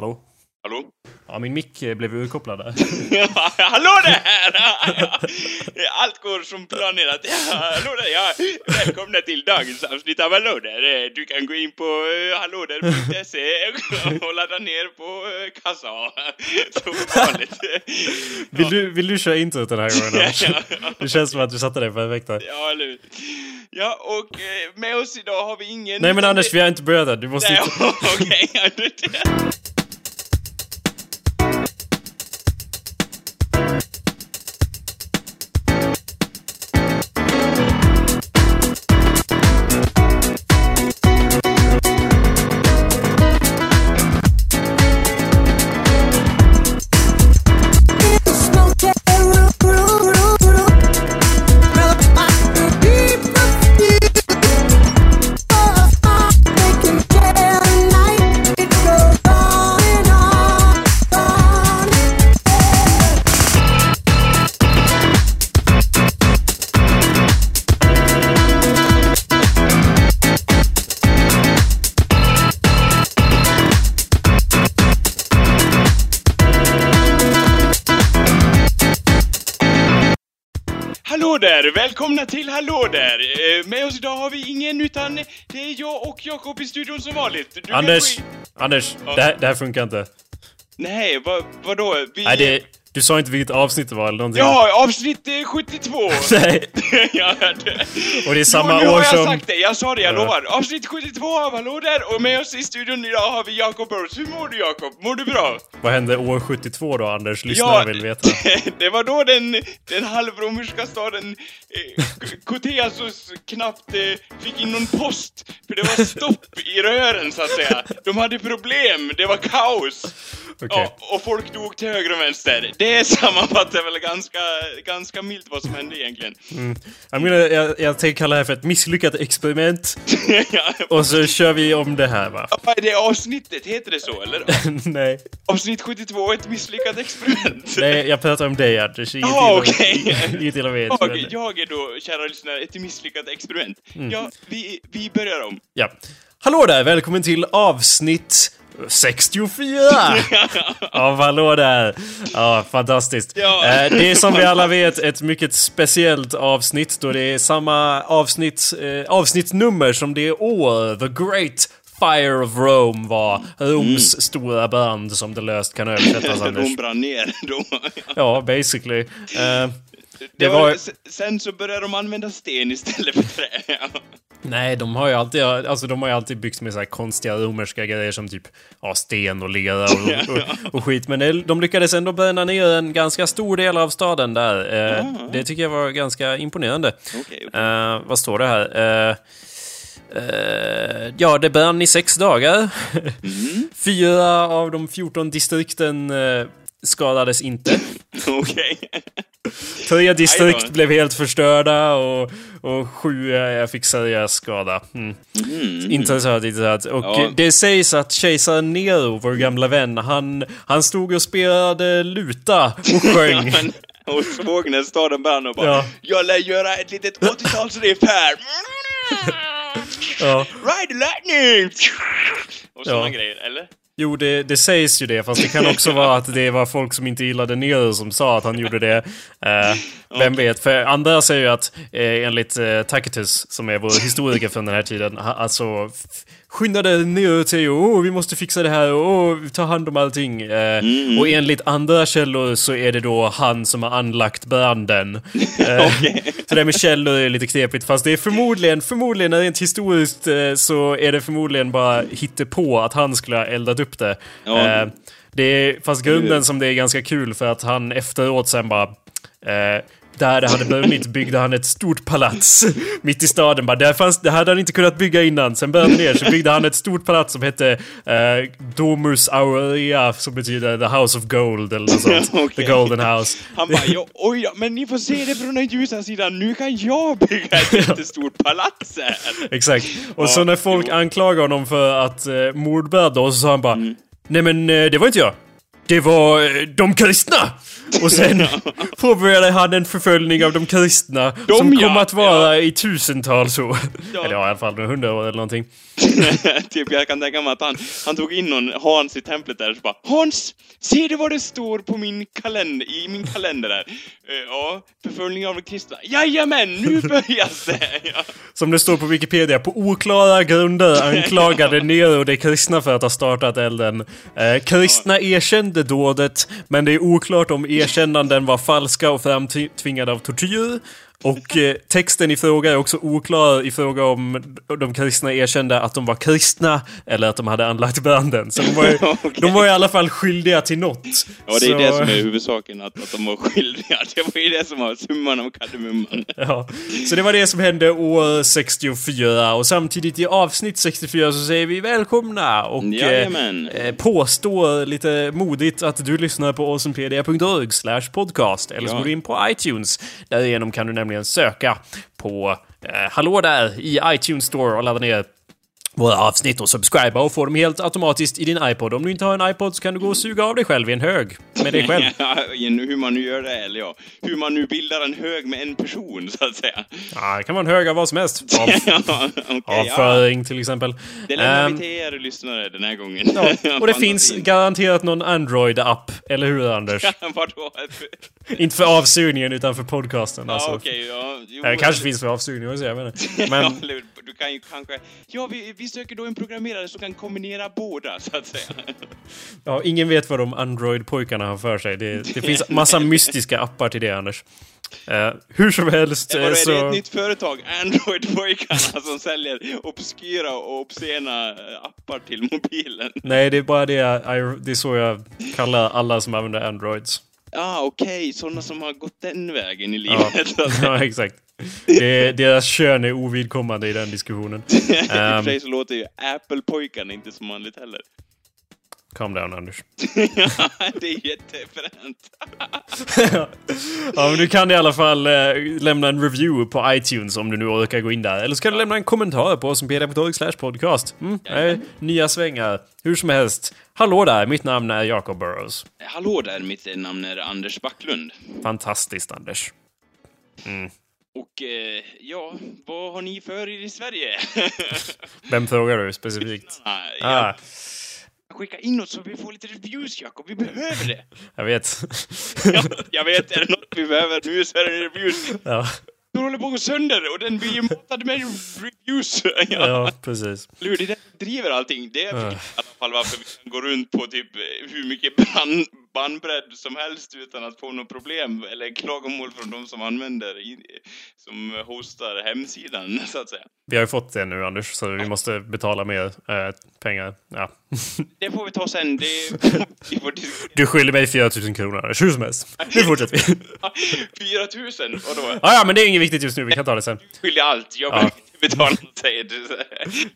Hallå? Hallå? Ja, min mick eh, blev urkopplad där. hallå där! Allt går som planerat. Hallå där, ja. Välkomna till dagens avsnitt av Hallå där. Du kan gå in på eh, hallåder.se och ladda ner på eh, kassa. Som vanligt. Vill, du, vill du köra introt den här gången? Det känns som att du satte dig perfekt där. Ja, eller hur? Ja, och eh, med oss idag har vi ingen... Nej men Anders, vi har inte börjat än. Du måste Nej, inte... okej. Hallå Välkomna till Hallå där! Eh, Med oss idag har vi ingen utan det är jag och Jakob i studion som vanligt. Du Anders! Anders! Ja. Det, här, det här funkar inte. Nej, vad, vadå? Vi... Nej, det, du sa inte vilket avsnitt det var eller någonting. Ja, avsnitt eh, 72! Nej! ja, det... Och det är samma jo, nu år har jag som... sagt det, jag sa det, jag Ja. lovar. Avsnitt 72 av Hallå där och med oss i studion idag har vi Jakob Burrows. Hur mår du Jakob? Mår du bra? Vad hände år 72 då, Anders? Lyssnarna vill veta. det var då den, den halvromerska staden eh, knappt eh, fick in någon post. För det var stopp i rören så att säga. De hade problem, det var kaos. Okej. Ja, och folk dog till höger och vänster. Det sammanfattar väl ganska, ganska milt vad som hände egentligen. Jag, menar, jag, jag tänker kalla det här för ett misslyckat experiment. ja, Och så kör vi om det här va? är det avsnittet? Heter det så eller? Nej. Avsnitt 72, ett misslyckat experiment. Nej, jag pratar om dig Anders. Ja, okej. Inget och med. Jag, men- jag är då, kära lyssnare, ett misslyckat experiment. Mm. Ja, vi, vi börjar om. Ja. Hallå där, välkommen till avsnitt 64 av Hallå där. Ja, fantastiskt. Ja. Eh, Det är som vi alla vet ett mycket speciellt avsnitt då det är samma avsnitt, eh, avsnittsnummer som det år The Great Fire of Rome var. Roms stora brand som det löst kan översättas Anders. De brann ner då. Ja, basically. Eh, Det var- var... Sen så började de använda sten istället för trä. Ja. Nej, de har ju alltid, alltså de har alltid byggt med så här konstiga romerska grejer som typ ja, sten och lera och, och, och skit. Men de lyckades ändå bränna ner en ganska stor del av staden där. Eh, Det tycker jag var ganska imponerande. Okej, okej. Eh, vad står det här? Eh, eh, ja, det brann i sex dagar. Fyra av de 14 distrikten eh, skadades inte. Okej. Tre distrikt blev helt förstörda och, och sju jag fick seriös skada. Mm. Intressant, intressant. Och Ja. det sägs att kejsar Nero, vår gamla vän, han, han stod och spelade luta och sjöng. Och såg när staden brann och bara Ja. Jag lär göra ett litet 80-talsriff här. ja. Ride lightning! Och sådana Ja. grejer, eller? Jo, det, det sägs ju det, fast det kan också vara att det var folk som inte gillade Nero som sa att han gjorde det. Eh, vem vet? För andra säger ju att eh, enligt eh, Tacitus, som är vår historiker från den här tiden, ha, alltså f- skyndade Nero till åh, vi måste fixa det här och åh, ta hand om allting. Eh, Och enligt andra källor så är det då han som har anlagt branden. Eh, Så det här med källor är lite knepigt, fast det är förmodligen, förmodligen rent historiskt eh, så är det förmodligen bara på att han skulle ha eldat upp det. Ja. Det är, fast grunden som det är ganska kul för att han efteråt sen bara eh, där hade brunnit byggde han ett stort palats mitt i staden. Bara, där fanns, det hade han inte kunnat bygga innan. Sen började han ner så byggde han ett stort palats som hette eh, Domus Aurea som betyder The House of Gold eller något sånt. Okej. The Golden House. Han bara, ja, oj men ni får se det från den ljusa sidan, nu kan jag bygga ett jättestort palats här. Exakt. Och så Ja, när folk jo. Mm. anklagar honom för att eh, mordbräda och så sa han bara Nej men eh, det var inte jag. Det var eh, de kristna! Och sen påbörjade han en förföljning av de kristna De, som ja, kommer att vara ja. i tusentals år. Ja. Eller ja, i alla fall hundra år eller någonting. typ, jag kan tänka mig att han, han tog in någon Hans i templet där och så bara Hans! Ser du vad det står på min kalender, i min kalender där? Eh, ja, förföljning av kristna. Jajamän, nu börjar det! Ja. Som det står på Wikipedia, på oklara grunder anklagade Nero de kristna för att ha startat elden. Eh, kristna erkände dådet, men det är oklart om erkännanden var falska och framtvingade av tortyr. Och eh, texten i fråga är också oklar i fråga om de kristna erkände att de var kristna eller att de hade anlagt branden. Så de var, ju, Okej. de var i alla fall skyldiga till något. Ja, det är Så- det som är huvudsaken, att, att de var skyldiga. Det var ju det som var summan av kardemumman. Ja, så det var det som hände år 64 och samtidigt i avsnitt 64 så säger vi välkomna och eh, Jajamän. eh, påstår lite modigt att du lyssnar på awesomepedia.org slash podcast eller så Ja. går du in på iTunes. Därigenom kan du nämligen nämligen söka på eh, Hallå där i iTunes Store och ladda ner våra avsnitt och subscriba och få dem helt automatiskt i din iPod. Om du inte har en iPod så kan du gå och suga av dig själv i en hög med dig själv. Ja, hur man nu gör det, eller ja, hur man nu bildar en hög med en person, så att säga. Ja, det kan vara en hög av vad som helst. Av ja, okej, ja. avföring till exempel. Det lämnar Ehm, vi till er lyssnare den här gången. Ja, och det finns garanterat någon Android-app, eller hur Anders? Vadå? Inte för avsugningen utan för podcasten Ja, alltså. okej, ja. Jo, Eh, kanske finns för avsugning också, jag vet inte. Men du kan ju kanske... Ja, vi, vi söker då en programmerare som kan kombinera båda, så att säga. ja, ingen vet vad de Android-pojkarna har för sig. Det, det finns massa mystiska appar till det, Anders. Eh, hur som helst Vadå, eh, är så... det ett nytt företag? Android-pojkarna som säljer obskyra och obscena eh, appar till mobilen? Nej, det är bara det, jag, det är så jag kallar alla som använder Androids. Ah, okej, sådana som har gått den vägen i Ja, livet. säga. ja exakt. Det, deras kön är ovidkommande i den diskussionen. I och för Ehm. sig så låter ju Apple-pojkarna inte som vanligt heller. Calm down, Anders. det är jättefränt. Ja, men du kan i alla fall eh, lämna en review på iTunes om du nu orkar gå in där. Eller så kan du lämna en kommentar på awesomepedia.org slash podcast. Mm, eh, nya svängar. Hur som helst. Hallå där, mitt namn är Jacob Burrows. Hallå där, mitt namn är Anders Backlund. Fantastiskt, Anders. Och eh, ja, vad har ni för er i Sverige? Vem frågar du specifikt? ah, Ah, ja. Skicka in oss så vi får lite reviews, Jakob. Vi behöver det. jag vet. Ja, jag vet, är det något vi behöver nu så är det reviews. ja, Du håller på att gå sönder och den blir ju matad med reviews. Ja. ja, precis. Hur? Det är det som driver allting. Det är Ah. i alla fall varför vi kan gå runt på typ eh, hur mycket brand, bandbredd som helst utan att få något problem eller klagomål från de som använder, som hostar hemsidan så att säga. Vi har ju fått det nu, Anders, så vi måste betala mer eh, pengar. Ja. Det får vi ta sen. Det, vi får. Du skyller mig 4000 kronor. Hur som helst. Nu fortsätter vi. 4000? Vadå? Ah, ja, men det är inget viktigt just nu. Vi kan ta det sen. Skiljer allt. Jag Ja. behöver inte betala något, du.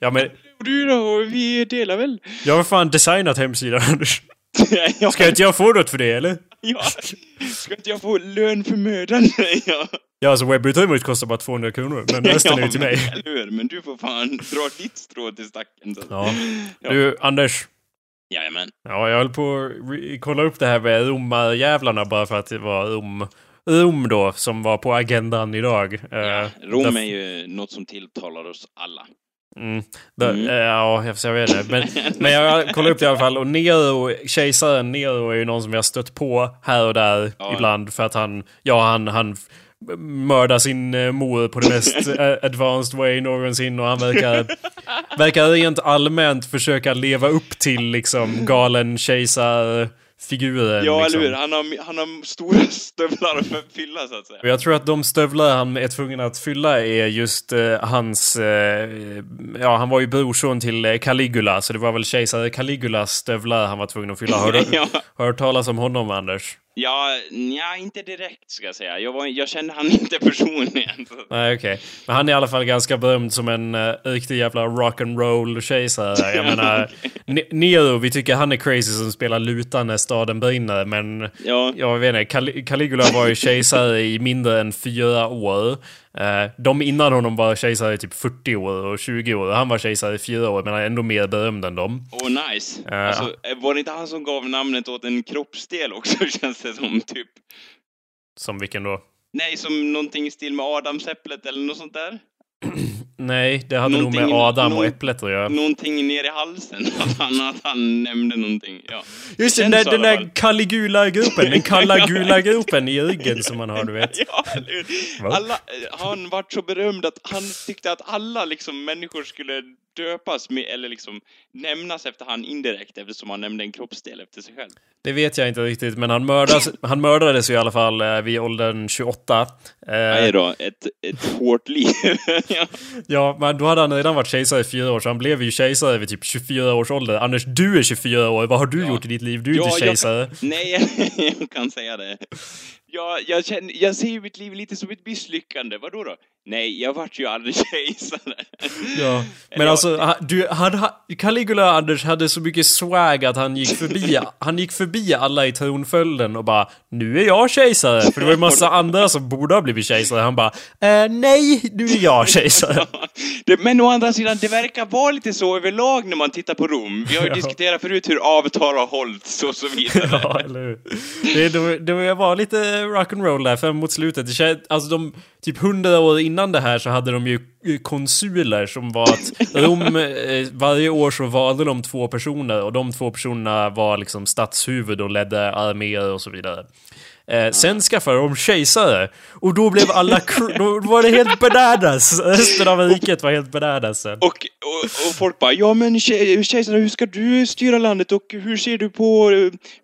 Ja, men du då? Vi delar väl? jag har fan designat hemsidan, Anders. ja, Ska inte jag få något för det, eller? ja. Ska inte jag få lön för mödan? ja. Ja, alltså webbutrymmet kostar bara 200 kronor, men resten är ju till men- mig. Eller hur? Men du får fan dra ditt strå till stacken. Så. Ja. Du, Anders. Jajamän. Ja, jag höll på att kolla upp det här med romarjävlarna bara för att det var Rom, Rom då, som var på agendan idag. Ja, Eh, Rom därf- är ju något som tilltalar oss alla. Mm. Där, Mm. eh, Ja, jag, vet inte. Men, men jag kollade upp det i alla fall. Och Nero, kejsaren Nero är ju någon som jag stött på här och där Ja. ibland. För att han, ja han, han mördar sin eh, mor på det mest eh, advanced way någonsin. Och han verkar, verkar rent allmänt försöka leva upp till liksom galen kejsarfiguren. Ja, liksom. eller hur? Han har, han har stora stövlar för att fylla, så att säga. Och jag tror att de stövlar han är tvungen att fylla är just eh, hans... Eh, ja, han var ju brorson till eh, Caligula, så det var väl kejsare Caligulas stövlar han var tvungen att fylla. Har du, Ja. hört talas om honom, Anders? Ja, nja, inte direkt ska jag säga. Jag, var, jag kände han inte personligen. Nej, okej. Okay. Men han är i alla fall ganska berömd som en uh, riktig jävla rock'n'roll kejsare. Jag menar, okay. Nero, vi tycker han är crazy som spelar luta när staden brinner. Men ja. jag vet inte, Cal Caligula var ju kejsare i mindre än fyra år. Uh, de innan honom var kejsare i typ 40 år och 20 år. Han var kejsare i fyra år, men han är ändå mer berömd än dem. Åh, oh, nice. Uh, alltså, var det inte han som gav namnet åt en kroppsdel också, känns som, typ? Som vilken då? Nej, som någonting i stil med Adamsäpplet eller något sånt där. Nej, det hade någonting, nog med Adam och äpplet att göra. Någonting ner i halsen, att han, att han nämnde någonting. Ja. Just det, den där, den där Caligula-gruppen, den kalla gula gruppen i ryggen som man har, du vet. ja, alla, han vart så berömd att han tyckte att alla liksom människor skulle döpas med, eller liksom nämnas efter han indirekt eftersom han nämnde en kroppsdel efter sig själv. Det vet jag inte riktigt, men han, mördas, han mördades i alla fall eh, vid åldern 28. Eh, Nej då, ett, ett hårt liv. Ja. ja, men då hade han redan varit kejsare i fyra år, så han blev ju kejsare vid typ 24 års ålder. Anders, du är 24 år, vad har du ja. gjort i ditt liv? Du är ja, inte kejsare. Kan, nej, jag kan säga det. Jag, jag, känner, jag ser ju mitt liv lite som ett misslyckande. Vadå då? Nej, jag vart ju aldrig kejsare. Ja, men alltså, du, han, Caligula Anders hade så mycket swag att han gick förbi, han gick förbi alla i tronföljden och bara Nu är jag kejsare! För det var ju massa andra som borde ha blivit kejsare. Han bara äh, Nej, nu är jag kejsare. det, men å andra sidan, det verkar vara lite så överlag när man tittar på Rom. Vi har ju ja. diskuterat förut hur avtal har hållits och så vidare. Ja, eller hur? Det, det, det var lite rock'n'roll där, för mot slutet. Alltså de, typ hundra år innan det här så hade de ju konsuler som var att Rom, eh, varje år så valde de två personer och de två personerna var liksom statshuvud och ledde arméer och så vidare. Eh, sen skaffade de kejsare. Och då blev alla... då var det helt bananas. Resten av riket var helt bananas. Och, och, och folk bara, ja men kejsare, hur ska du styra landet och hur ser du på,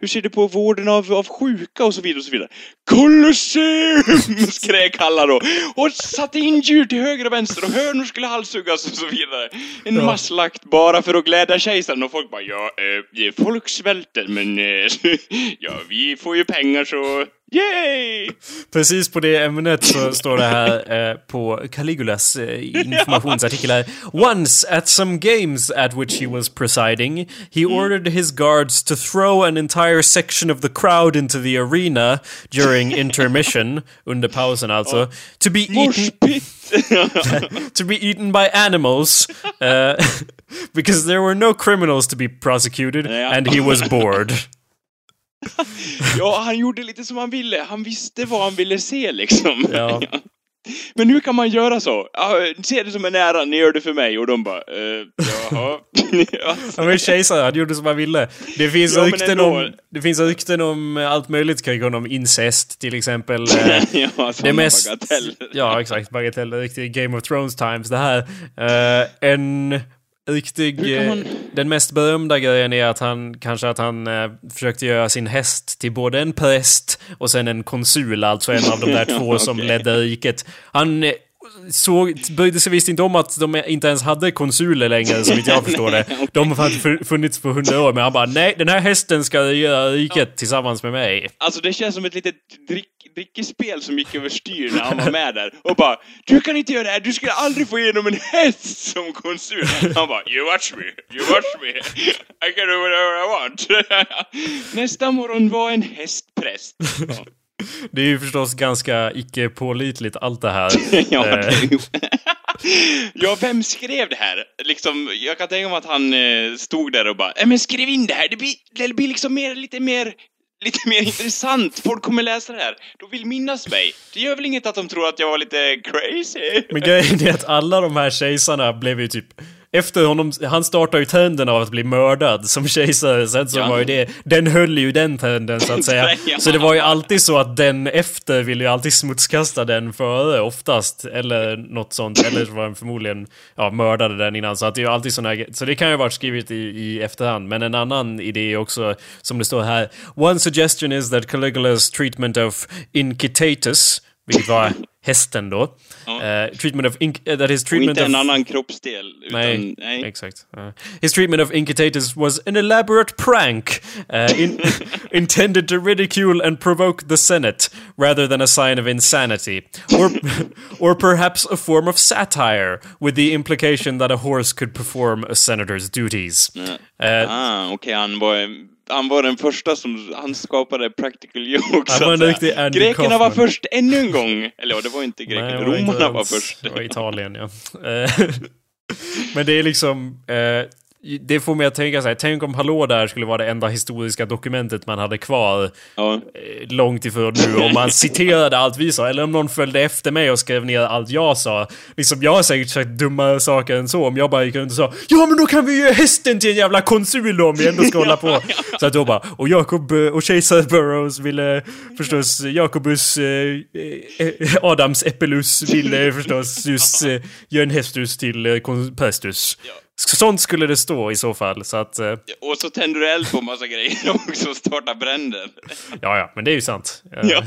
hur ser du på vården av, av sjuka och så vidare och så vidare. Colosseum! skrek alla då. Och satte in djur till höger och vänster och hönor skulle halshuggas och så vidare. En ja. masslakt bara för att glädja kejsaren och folk bara, ja, eh, folk svälter men eh, ja, vi får ju pengar så Yay! Precis på det ämnet så står det här eh, på Caligulas eh, informationsartikel här. Once at some games at which he was presiding, he mm. ordered his guards to throw an entire section of the crowd into the arena during intermission, under pausen alltså, to be eaten... to be eaten by animals uh, because there were no criminals to be prosecuted and he was bored. ja, han gjorde lite som han ville. Han visste vad han ville se liksom. Ja. Men hur kan man göra så? Se det som en ära, ni gör det för mig. Och de bara, eh, jaha. Han var kejsare, han gjorde som han ville. Det finns, ja, rykten, om, det finns rykten om allt möjligt kring honom. Incest till exempel. Eh, ja, det mest, bagatell. Ja, exakt. Bagatell. Riktigt Game of Thrones times det här. Uh, en riktig... Eh, den mest berömda grejen är att han kanske att han eh, försökte göra sin häst till både en präst och sen en konsul, alltså en av de där två okay. som ledde riket. Han eh, såg, brydde sig visst inte om att de inte ens hade konsuler längre, som inte jag förstår det. De hade funnits på hundra år, men han bara nej, den här hästen ska göra riket ja. tillsammans med mig. Alltså det känns som ett litet drick, drickespel som gick överstyr när han var med där. Och bara, du kan inte göra det här, du skulle aldrig få igenom en häst som konsul. Han bara, you watch me, you watch me, I can do whatever I want. Nästa morgon var en hästpräst. Ja. Det är ju förstås ganska icke pålitligt allt det här. ja, eh. ja, vem skrev det här? Liksom, jag kan tänka mig att han eh, stod där och bara, äh, men skriv in det här, det blir, det blir liksom mer, lite mer lite mer intressant. Folk kommer läsa det här. De vill minnas mig. Det gör väl inget att de tror att jag var lite crazy? Men grejen är att alla de här kejsarna blev ju typ efter honom, han startade ju trenden av att bli mördad som kejsare, sen så ja. var ju det, den höll ju den trenden så att säga. Så det var ju alltid så att den efter ville ju alltid smutskasta den före oftast, eller något sånt, eller så var den förmodligen, ja, mördade den innan. Så att det är ju alltid såna så det kan ju ha varit skrivet i, i efterhand. Men en annan idé också, som det står här, One suggestion is that Caligula's treatment of incitatus vilket var hästen då. Ja. Eh, treatment of eh, that his Och treatment inte of... en annan kroppsdel. Utan, Nej, nej. exakt. Uh, his treatment of Incitatus was an elaborate prank uh, in, intended to ridicule and provoke the Senate rather than a sign of insanity. Or, or perhaps a form of satire, with the implication that a horse could perform a senator's duties. Uh, Ah, okej, han var han var den första som han skapade practical jokes. Han var en riktig. Andy Grekerna var Kaufman. först ännu en gång. Eller ja, det var inte grekerna. Var Romarna var först. Det var Italien, ja. Eh, Men det är liksom... Eh, det får mig att tänka så här, tänk om Hallå där skulle vara det enda historiska dokumentet man hade kvar Ja. eh, långt ifrån nu. Om man citerade allt vi sa, eller om någon följde efter mig och skrev ner allt jag sa. Liksom, jag har säkert sagt dummare saker än så om jag bara gick runt och sa Ja men då kan vi göra hästen till en jävla konsul då, om vi ändå ska hålla på. Så att då bara, och Jakob eh, och kejsar Burroughs ville förstås, Jakobus eh, eh, Adams Epelus ville förstås just eh, göra en hästus till eh, Pestus. Sånt skulle det stå i så fall, så att... Eh, Och så tänder du eld på massa grejer också och startar bränder. ja, ja, men det är ju sant. Eh, Ja,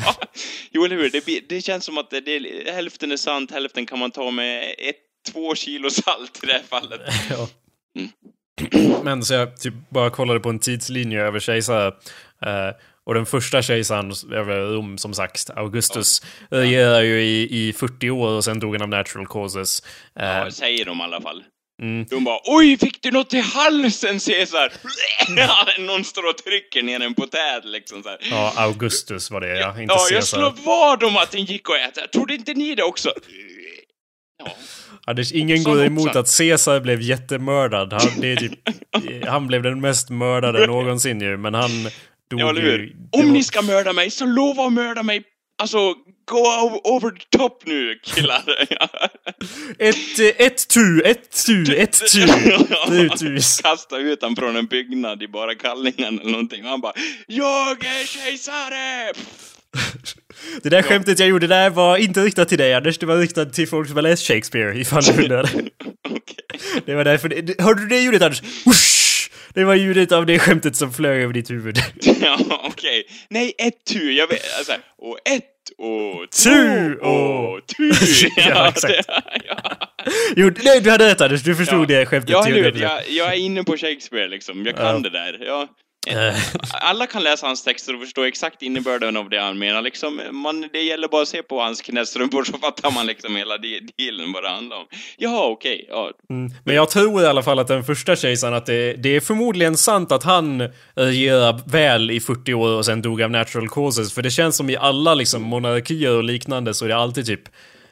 jo eller hur. Det, det känns som att det, det, hälften är sant, hälften kan man ta med ett, två kilo salt i det här fallet. Ja. Men så jag typ bara kollade på en tidslinje över kejsare. Eh, och den första kejsaren över Rom, som sagt, Augustus, regerar ju i, i 40 år och sen dog han av natural causes. Eh, Ja, säger de i alla fall. Mm. De bara Oj, fick du något i halsen Caesar? Någon står och trycker ner en potät liksom så här. ja, Augustus var det, ja. Inte Ja, jag Caesar. slår vad om att den gick och äta. Trodde inte ni det också? Ja. Det, ingen går emot att Caesar blev jättemördad. Han, typ, han blev den mest mördade någonsin ju, men han dog Ja, ju... Om var- ni ska mörda mig, så lova att mörda mig. Alltså, go over the top nu, killar. Ett, eh, ett tu, ett tu, ett tu. tu, tu. Kasta ut honom från en byggnad i bara kallingen eller någonting. Han bara Jag är kejsare! Det där skämtet jag gjorde där var inte riktat till dig Anders, det var riktat till folk som har läst Shakespeare, ifall du undrar. Det var därför... Det, hörde du det ljudet Anders? Whoosh! Det var ljudet av det skämtet som flög över ditt huvud. Ja, okej. Nej, ett tu. Jag vet, alltså, och ett och Tu och- tu. Ja, exakt. ja. Jo, nej, du hade rätt Anders, du förstod det skämtet. Ja, procent. jag, jag är inne på Shakespeare liksom. Jag kan Ja. det där. Ja. Eh. Alla kan läsa hans texter och förstå exakt innebörden av det han menar. Liksom, man, det gäller bara att se på hans knästrumpor så fattar man liksom hela de- dealen vad det handlar om. Ja, okej. Ja. Mm. Men jag tror i alla fall att den första kejsaren, att det, det är förmodligen sant att han regerade väl i 40 år och sen dog av natural causes. För det känns som i alla liksom monarkier och liknande så är det alltid typ,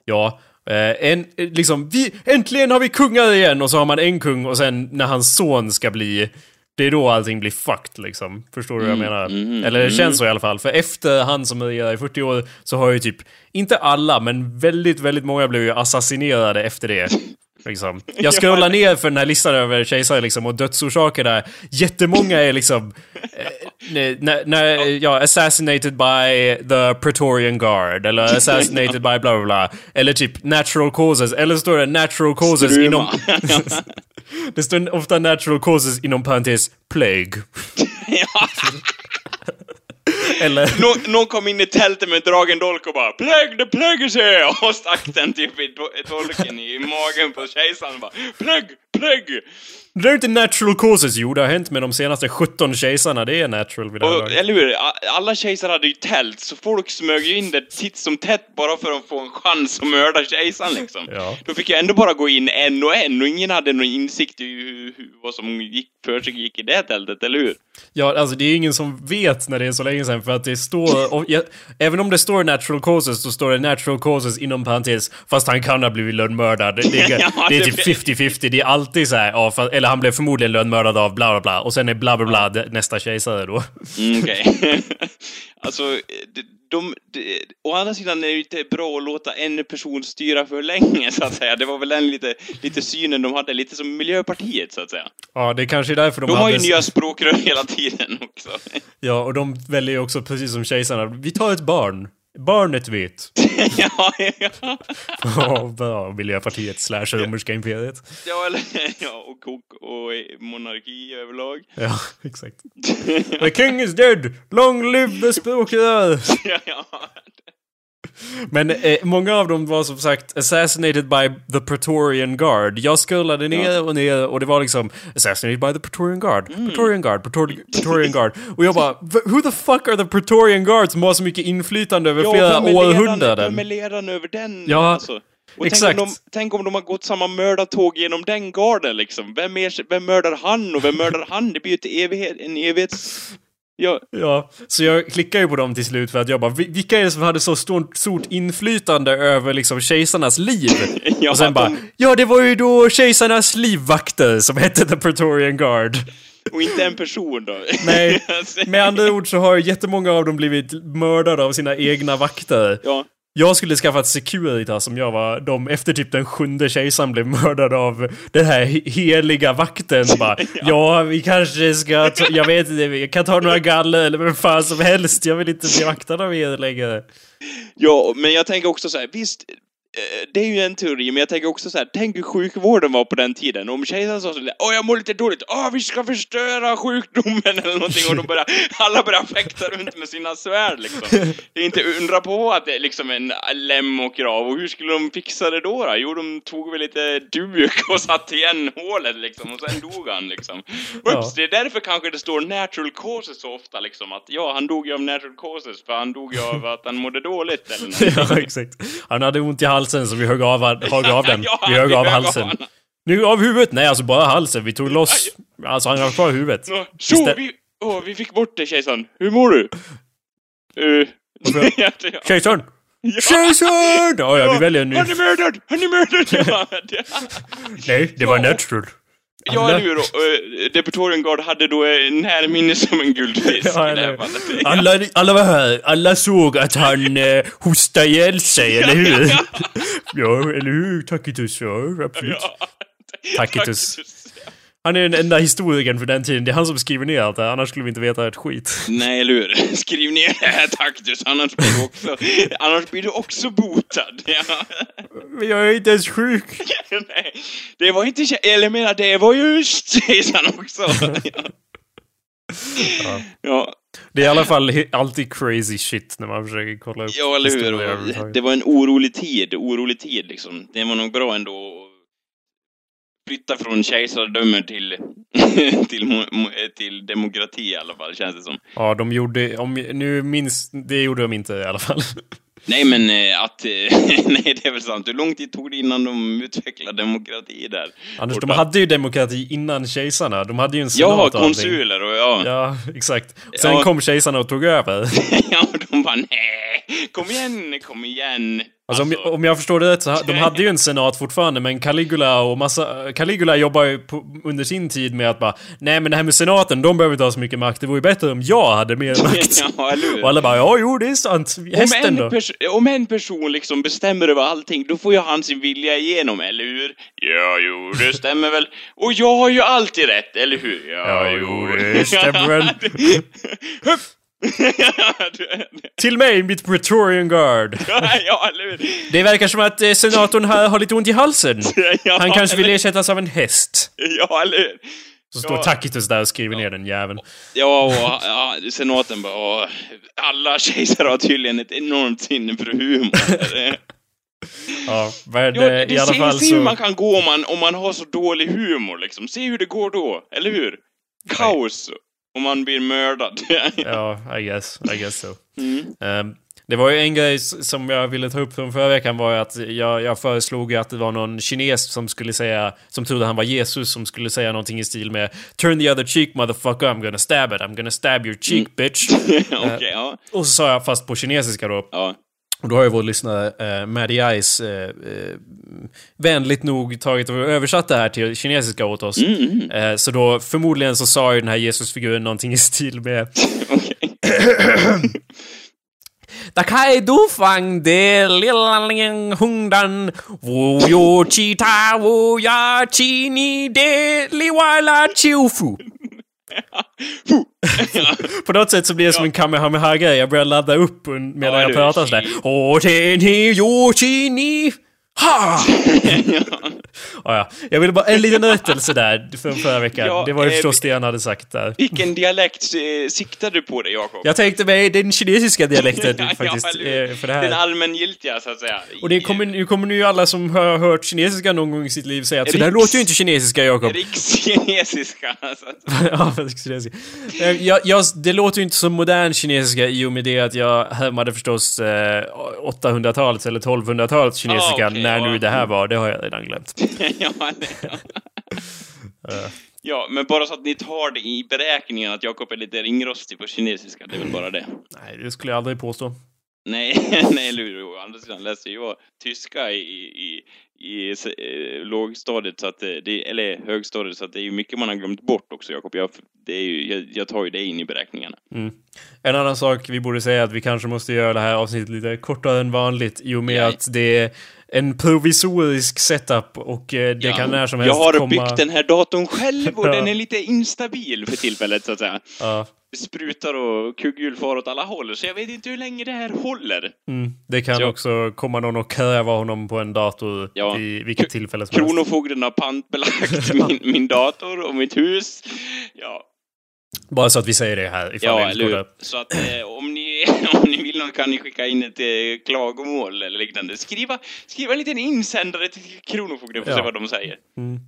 ja, eh, en, eh, liksom, vi, äntligen har vi kungar igen! Och så har man en kung och sen när hans son ska bli det är då allting blir fucked liksom. Förstår du vad jag menar? Eller det känns så i alla fall. För efter han som regerar i 40 år så har ju typ, inte alla, men väldigt, väldigt många blev ju assassinerade efter det. Liksom. Jag scrollar ner för den här listan över kejsare liksom, och dödsorsaker där. Jättemånga är liksom... Eh, när, när, ja, assassinated by the Praetorian Guard, eller assassinated by bla bla bla. Eller typ natural causes, eller står det natural causes Struma. inom... det står ofta natural causes inom parentes plague. Eller... Nå, någon kom in i tältet med dragen dolk och bara the plague is here! Och stack den typ i do- dolken i magen på kejsaren och bara Plague, plague! Det är inte natural causes, jo det har hänt med de senaste 17 kejsarna, det är natural vid det Och, eller hur? Alla kejsare hade ju tält, så folk smög ju in där titt som tätt bara för att få en chans att mörda kejsaren liksom. Ja. Då fick jag ändå bara gå in en och en och ingen hade någon insikt i hur, hur, vad som gick, för sig gick i det tältet, eller hur? Ja, alltså det är ingen som vet när det är så länge sedan för att det står... Och, ja, även om det står natural causes så står det natural causes inom parentes fast han kan ha blivit lönnmördad. Det, det, Ja, det är det typ 50-50. Det är alltid så här, ja, för, eller han blev förmodligen lönnmördad av bla bla bla och sen är bla bla bla det- nästa kejsare då. Mm, Okej. alltså, de, de, de, å andra sidan är det inte bra att låta en person styra för länge, så att säga. Det var väl den lite, lite synen de hade, lite som Miljöpartiet, så att säga. Ja, det kanske är därför de, De har hade... ju nya språkrör hela tiden också. Ja, och de väljer ju också precis som kejsarna. Vi tar ett barn. Barnet vet. ja, ja. Ja, bra. Miljöpartiet slash romerska imperiet. ja, eller, ja, och kok och monarki överlag. Ja, exakt. The king is dead! Long live the språkrör! ja, ja. Men eh, många av dem var som sagt assassinated by the Praetorian Guard. Jag scrollade ner och ner och det var liksom assassinated by the Praetorian Guard, Mm. Praetorian Guard, Praetorian, Praetorian Guard. Och jag bara, "V- who the fuck are the Praetorian Guard som har så mycket inflytande över flera vem är ledaren- århundraden? Vem är ledaren över den? Ja, alltså? Och exakt. Tänk om, de, tänk om de har gått samma mördartåg genom den garden liksom. Vem, är, vem mördar han och vem mördar han? Det blir ju ett evighet, en evighets... Ja, Ja, så jag klickade ju på dem till slut för att jag bara, "Vi- vilka är det som hade så stort, stort inflytande över liksom kejsarnas liv? Ja, och sen bara, de- ja det var ju då kejsarnas livvakter som hette The Praetorian Guard. och inte en person då. Nej, med andra ord så har jättemånga av dem blivit mördade av sina egna vakter. Ja, Jag skulle skaffat Securitas som jag var de efter typ den sjunde kejsaren blev mördad av den här he- heliga vakten. Bara, ja. vi kanske ska, ta, jag vet inte, vi kan ta några galler eller vad fan som helst. Jag vill inte bli vaktad av er längre. ja, men jag tänker också så här, visst, det är ju en teori, men jag tänker också så här, tänk hur sjukvården var på den tiden. Om kejsaren sa så där, åh jag mår lite dåligt, åh vi ska förstöra sjukdomen eller någonting och de börjar, alla börjar fäkta runt med sina svärd liksom. Det är inte undra på att det är liksom en lem och krav, och hur skulle de fixa det då? då? Jo, de tog väl lite duk och satte igen hålet liksom, och sen dog han liksom. Oops, Ja. det är därför kanske det står natural causes så ofta liksom, att ja, han dog ju av natural causes, för han dog ju av att han mådde dåligt eller. Ja, exakt. Han hade ont i halsen så vi högg av, högg av den. Vi högg av halsen. Nu av huvudet? Nej, alltså bara halsen. Vi tog loss... Alltså han har kvar huvudet. Så, vi, åh, vi fick bort det kejsaren. Hur mår du? Uh, Kejsaren! ja. Kejsaren! Ja, ja, vi väljer en ny. Han är mördad! Han är mördad! Nej, det var Ja. natural. Ja eller hur? Och, Deportorian Guard hade då eh, närminne som en guldfisk Ja, i det här fallet. Alla, alla var här. Alla såg att han eh, hostade ihjäl sig, eller hur? Ja, eller hur? Tacitus, ja, absolut. Ja. Tacitus. Han är den enda historikern för den tiden. Det är han som skriver ner allt det här, annars skulle vi inte veta ett skit. Nej, eller hur? Skriv ner det här Taktus, annars blir du också, annars blir du också botad. Ja. Men jag är inte ens sjuk. Nej, det var inte, eller jag menar, det var just kejsaren också. Ja. ja. Det är i alla fall alltid crazy shit när man försöker kolla upp Ja, eller hur? Det var en orolig tid, orolig tid liksom. Det var nog bra ändå flytta från kejsardöme till, till, till demokrati i alla fall, känns det som. Ja, de gjorde... Om, nu minns... Det gjorde de inte i alla fall. Nej, men eh, att... eh, nej, det är väl sant. Hur lång tid tog det innan de utvecklade demokrati där? Anders, Och de hade ju demokrati innan kejsarna. De hade ju en senat Ja, och konsuler och ja. Ja, exakt. Sen Ja. kom kejsarna och tog över. ja, och de bara nej, kom igen, kom igen. Alltså, om, om jag förstår det rätt så de hade ju en senat fortfarande, men Caligula och massa... Caligula jobbar ju på, under sin tid med att bara Nej men det här med senaten, de behöver inte ha så mycket makt. Det vore ju bättre om jag hade mer makt. ja? Och alla bara ja, jo det är sant. Om Hästen en, då? om en person liksom bestämmer över allting, då får ju han sin vilja igenom, eller hur? Ja, jo, det stämmer väl. Och jag har ju alltid rätt, eller hur? Ja, jo, det stämmer väl. Till mig, mitt Praetorian Guard. ja? Det verkar som att eh, senatorn här har lite ont i halsen. Ja, Han kanske vill ersättas av en häst. Ja, eller hur? Så står Ja. Tacitus där och skriver ner den jäveln. Ja, och ja, senaten bara, åh, alla kejsare har tydligen ett enormt sinne för humor. Ja, men Ja, eh, det, i alla se, fall se hur så... man kan gå om man, om man har så dålig humor liksom. Se hur det går då, eller hur? Kaos. Om man blir mördad. Ja, I guess. I guess so. Mm. Ehm, det var ju en grej som jag ville ta upp från förra veckan var ju att jag, jag föreslog att det var någon kines som skulle säga, som trodde han var Jesus, som skulle säga någonting i stil med Turn the other cheek motherfucker, I'm gonna stab it, I'm gonna stab your cheek Mm. bitch. Okej, ja. Och så sa jag fast på kinesiska då. Ja. Och då har ju vår lyssnare eh, Maddie Ice eh, eh, vänligt nog tagit och översatt det här till kinesiska åt oss. Mm, Eh, så då förmodligen så sa ju den här Jesusfiguren någonting i stil med Okej. Da kai du fang de lilla ling hundan Wu yo chi ta wu ya chi ni de li wa la chiu fu På något sätt så blir det som en kamehameha-grej. Jag börjar ladda upp medan Ja, jag pratar sådär. Åh, ha! Ja, ja. Jag ville bara, en liten rättelse där från förra veckan. Ja, det var ju eh, förstås det han hade sagt där. Vilken dialekt eh, siktar du på dig, Jakob? Jag tänkte mig den kinesiska dialekten Ja, faktiskt. eh, för det Den här. allmängiltiga, så att säga. Och det kommer, nu kommer nu alla som har hört kinesiska någon gång i sitt liv säga att så Riks- där låter ju inte kinesiska, Jakob. Rikskinesiska. Så att, ja. Eh, Jag, jag, det låter ju inte som modern kinesiska i och med det att jag härmade förstås eh, 800-talets eller 1200-talets kinesiska Ah, okej, när nu det här var. Det har jag redan glömt. ja, det, ja, men bara så att ni tar det i beräkningen att Jakob är lite ringrostig på kinesiska, det är väl bara det. Nej, det skulle jag aldrig påstå. Nej, nej, eller hur? Å andra sidan läser jag tyska i, i, i eh, lågstadiet, så att det, det, eller högstadiet, så att det är ju mycket man har glömt bort också, Jakob. Jag, det är ju, jag, jag tar ju det in i beräkningarna. Mm. En annan sak vi borde säga är att vi kanske måste göra det här avsnittet lite kortare än vanligt i och med Ja. att det är en provisorisk setup och eh, det Ja, kan när som helst jag har komma... byggt den här datorn själv och Ja. den är lite instabil för tillfället, så att säga. Ja, sprutar och kugghjul far åt alla håll, så jag vet inte hur länge det här håller. mm. Det kan Så- också komma någon och kräva honom på en dator Ja. i vilket K- tillfälle som helst. Kronofogden har pantbelagt min, min dator och mitt hus. Ja, Bara så att vi säger det här ifall ja eller hur? Så att eh, om, ni, om ni vill kan ni skicka in ett eh, klagomål eller liknande. Skriva, skriva en liten insändare till Kronofogden för att Ja. se vad de säger. Mm.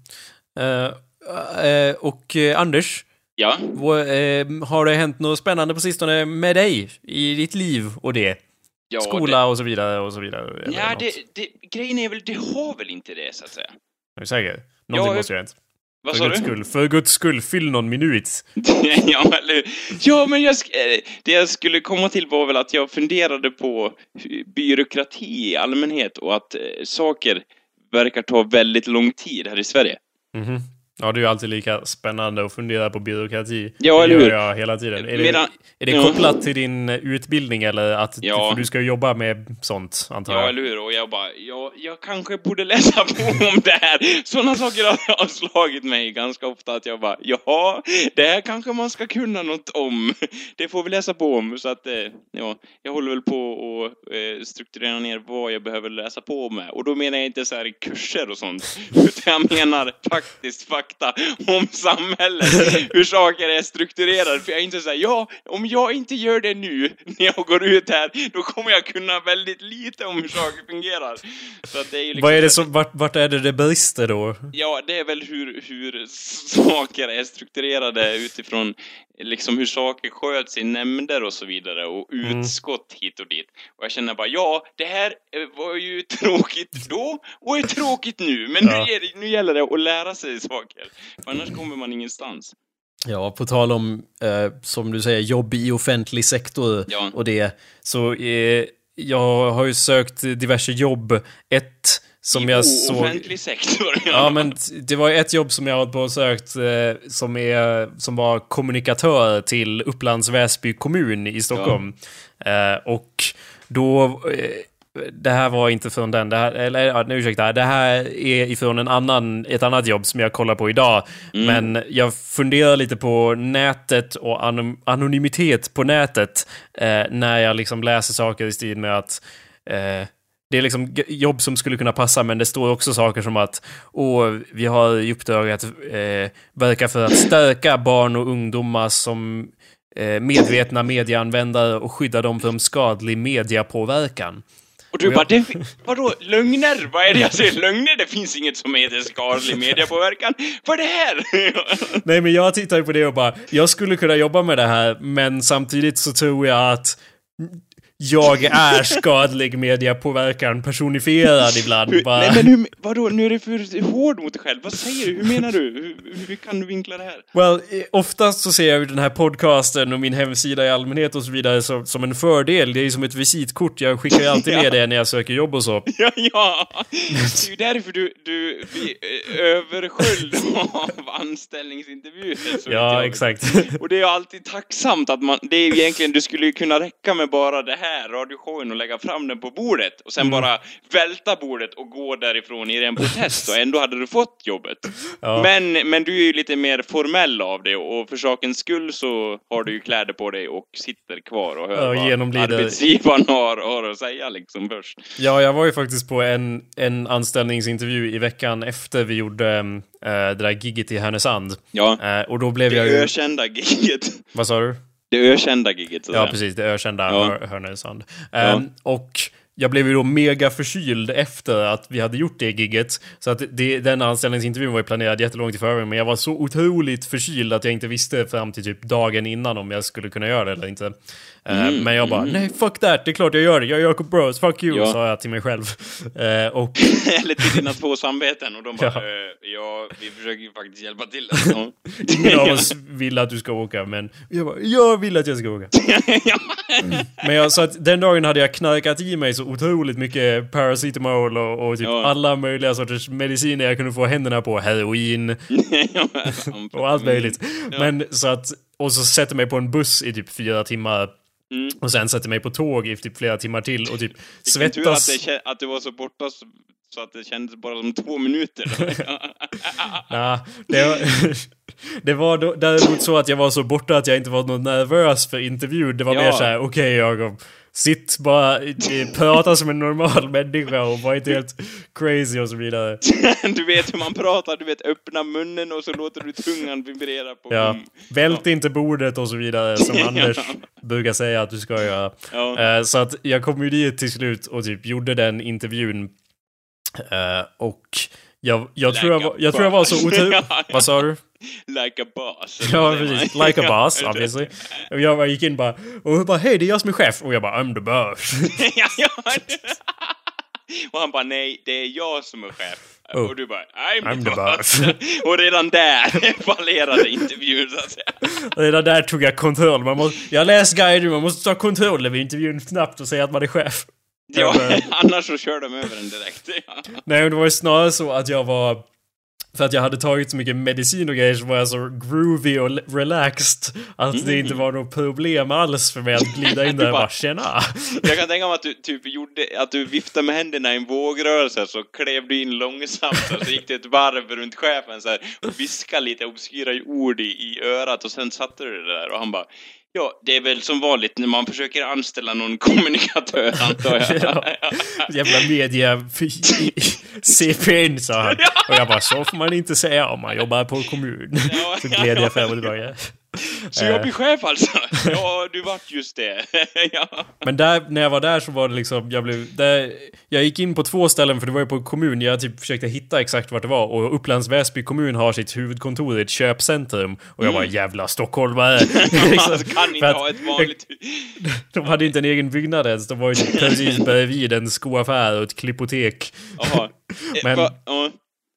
Eh, eh, och eh, Anders, Ja, eh, har det hänt något spännande på sistone med dig i ditt liv och det? ja Skola och så vidare och så vidare? Det, ja, det, det, grejen är väl, det har väl inte det, så att säga. Är du säker? Någonting Ja, måste ju ha hänt. Vad För sa guds du? skull, för guds skull, fyll någon minut. ja, eller, ja, men jag, eh, det jag skulle komma till var väl att jag funderade på byråkrati i allmänhet och att eh, saker verkar ta väldigt lång tid här i Sverige. Mhm. Ja, det är ju alltid lika spännande att fundera på byråkrati. Ja, det eller gör hur? jag hela tiden. Är Medan- det, är det ja. kopplat till din utbildning eller att Ja. du ska jobba med sånt, antar Ja, jag? eller hur? Och jag bara, ja, jag kanske borde läsa på om det här. Sådana saker har, har slagit mig ganska ofta att jag bara, jaha, det här kanske man ska kunna något om. Det får vi läsa på om. Så att, eh, ja, jag håller väl på att eh, strukturera ner vad jag behöver läsa på med. Och då menar jag inte så här kurser och sånt, utan jag menar faktiskt fakta om samhället, hur saker är strukturerade. För jag är inte så här, ja, om jag inte gör det nu, när jag går ut här, då kommer jag kunna väldigt lite om hur saker fungerar. Så att det är liksom Vad är det som, vart, vart är det det brister då? Ja, det är väl hur, hur saker är strukturerade utifrån liksom hur saker sköts i nämnder och så vidare och Mm. utskott hit och dit. Och jag känner bara, ja, det här eh, var ju tråkigt då och är tråkigt nu, men Ja. nu, det, nu gäller det att lära sig saker. För annars kommer man ingenstans. Ja, på tal om, eh, som du säger, jobb i offentlig sektor Ja. och det, så eh, jag har ju sökt diverse jobb. Ett som I jag såg... offentlig sektor. Ja, men det var ju ett jobb som jag hållit på sökt eh, som, är, som var kommunikatör till Upplands Väsby kommun i Stockholm. Eh, och då... Eh, det här var inte från den, det här, eller ja, ursäkta, det här är ifrån en annan, ett annat jobb som jag kollar på idag. Men jag funderar lite på nätet och anon- anonymitet på nätet eh, när jag liksom läser saker i stil med att eh, det är liksom jobb som skulle kunna passa, men det står också saker som att Åh, vi har i uppdrag att eh, verka för att stärka barn och ungdomar som eh, medvetna medieanvändare och skydda dem från skadlig mediapåverkan. Och du Och bara, det, vadå, lögner? Vad är det jag säger? Lögner? Det finns inget som heter skadlig mediepåverkan. Vad är det här? Nej, men jag tittar ju på det och bara, jag skulle kunna jobba med det här, men samtidigt så tror jag att jag är skadlig mediapåverkan personifierad ibland. Hur, Bara, nej men hur, vadå, nu är du för hård mot dig själv. Vad säger du? Hur menar du? Hur, hur kan du vinkla det här? Well, oftast så ser jag ju den här podcasten och min hemsida i allmänhet och så vidare som, som en fördel. Det är ju som ett visitkort. Jag skickar ju alltid med det när jag söker jobb och så. Ja, ja. Det är ju därför du, du blir eh, översköljd av anställningsintervjuer. Ja, exakt. Och det är ju alltid tacksamt att man, det är ju egentligen, du skulle ju kunna räcka med bara det här här radioshowen och lägga fram den på bordet och Mm. sen bara välta bordet och gå därifrån i ren protest och ändå hade du fått jobbet. Ja. Men, men du är ju lite mer formell av det och för sakens skull så har du ju kläder på dig och sitter kvar och hör Ja, vad arbetsgivaren har, har att säga liksom först. Ja, jag var ju faktiskt på en, en anställningsintervju i veckan efter vi gjorde äh, det där gigget i Härnösand. Ja, Eh, och då blev det jag ju... ökända giget. Vad sa du? Det ökända giget, så Ja, säga. precis. Det ökända Ja. Hör- Härnösand. Ja. Ehm, och jag blev ju då mega förkyld efter att vi hade gjort det gigget. Så att det, den anställningsintervjun var ju planerad jättelångt i förväg, men jag var så otroligt förkyld att jag inte visste fram till typ dagen innan om jag skulle kunna göra det eller inte. Ehm, men jag bara, nej fuck that, det är klart jag gör det, jag är Jacob Bros, fuck you, Ja. sa jag till mig själv. Ehm, och Eller till dina två samveten och de bara, Ja. ja, ja vi försöker ju faktiskt hjälpa till. Ja. ingen av oss vill att du ska åka, men jag bara, jag vill att jag ska åka. ja. Men jag, så att den dagen hade jag knarkat i mig så otroligt mycket paracetamol och, och typ Ja. alla möjliga sorters mediciner jag kunde få händerna på. Heroin och allt möjligt. Men så att, och så sätter mig på en buss i typ fyra timmar. Mm. Och sen sätter mig på tåg i typ flera timmar till och typ Vilken tur att, svettas. det, att du var så borta så, så att det kändes bara som två minuter. Nah, det, var, det var då, däremot så att jag var så borta att jag inte var något nervös för intervjun. Det var Ja. mer såhär, okej Jakob. Sitt bara, eh, prata som en normal människa och var inte helt crazy och så vidare. du vet hur man pratar, du vet öppna munnen och så låter du tungan vibrera på Ja, mun. vält inte bordet och så vidare som Anders brukar säga att du ska göra. Ja. Eh, så att jag kom ju dit till slut och typ gjorde den intervjun. Eh, och jag, jag, tror jag, var, jag tror jag var så otur... Vad sa du? Like a boss. Ja, precis. Like a boss, obviously. Och jag bara gick in bara och bara hej, det är jag som är chef. Och jag bara I'm the boss. ja, ja. Och han bara, nej, det är jag som är chef. Oh. Och du bara, I'm, I'm the boss. och redan där fallerade intervjun, så att säga. Redan där tog jag kontroll. Man måste, jag läste guiden, man måste ta kontroll över intervjun snabbt och säga att man är chef. Ja, annars så kör de över en direkt. Nej, det var ju snarare så att jag var... För att jag hade tagit så mycket medicin och grejer så var jag så groovy och relaxed att det inte var något problem alls för mig att glida in där och bara- bara tjena. Jag kan tänka mig att du typ gjorde, att du viftade med händerna i en vågrörelse, så klev du in långsamt och så gick det ett varv runt chefen så här, och viskade lite obskyra ord i, i örat och sen satte du det där och han bara Ja, det är väl som vanligt när man försöker anställa någon kommunikatör, antar jag. Ja. Jävla media... CPN sa han. Och jag bara, så får man inte säga om man jobbar på kommun. Så gled jag fram och tillbaka. Så jag blir chef alltså? Ja, du vart just det. ja. Men där, när jag var där så var det liksom, jag blev, där, jag gick in på två ställen för det var ju på kommun, jag typ försökte hitta exakt vart det var och Upplands Väsby kommun har sitt huvudkontor i ett köpcentrum och jag bara jävla stockholmare. Liksom, kan inte ha ett vanligt... De hade inte en egen byggnad ens, de var ju precis bredvid en skoaffär och ett klippotek. Jaha. Men- Men... Ja.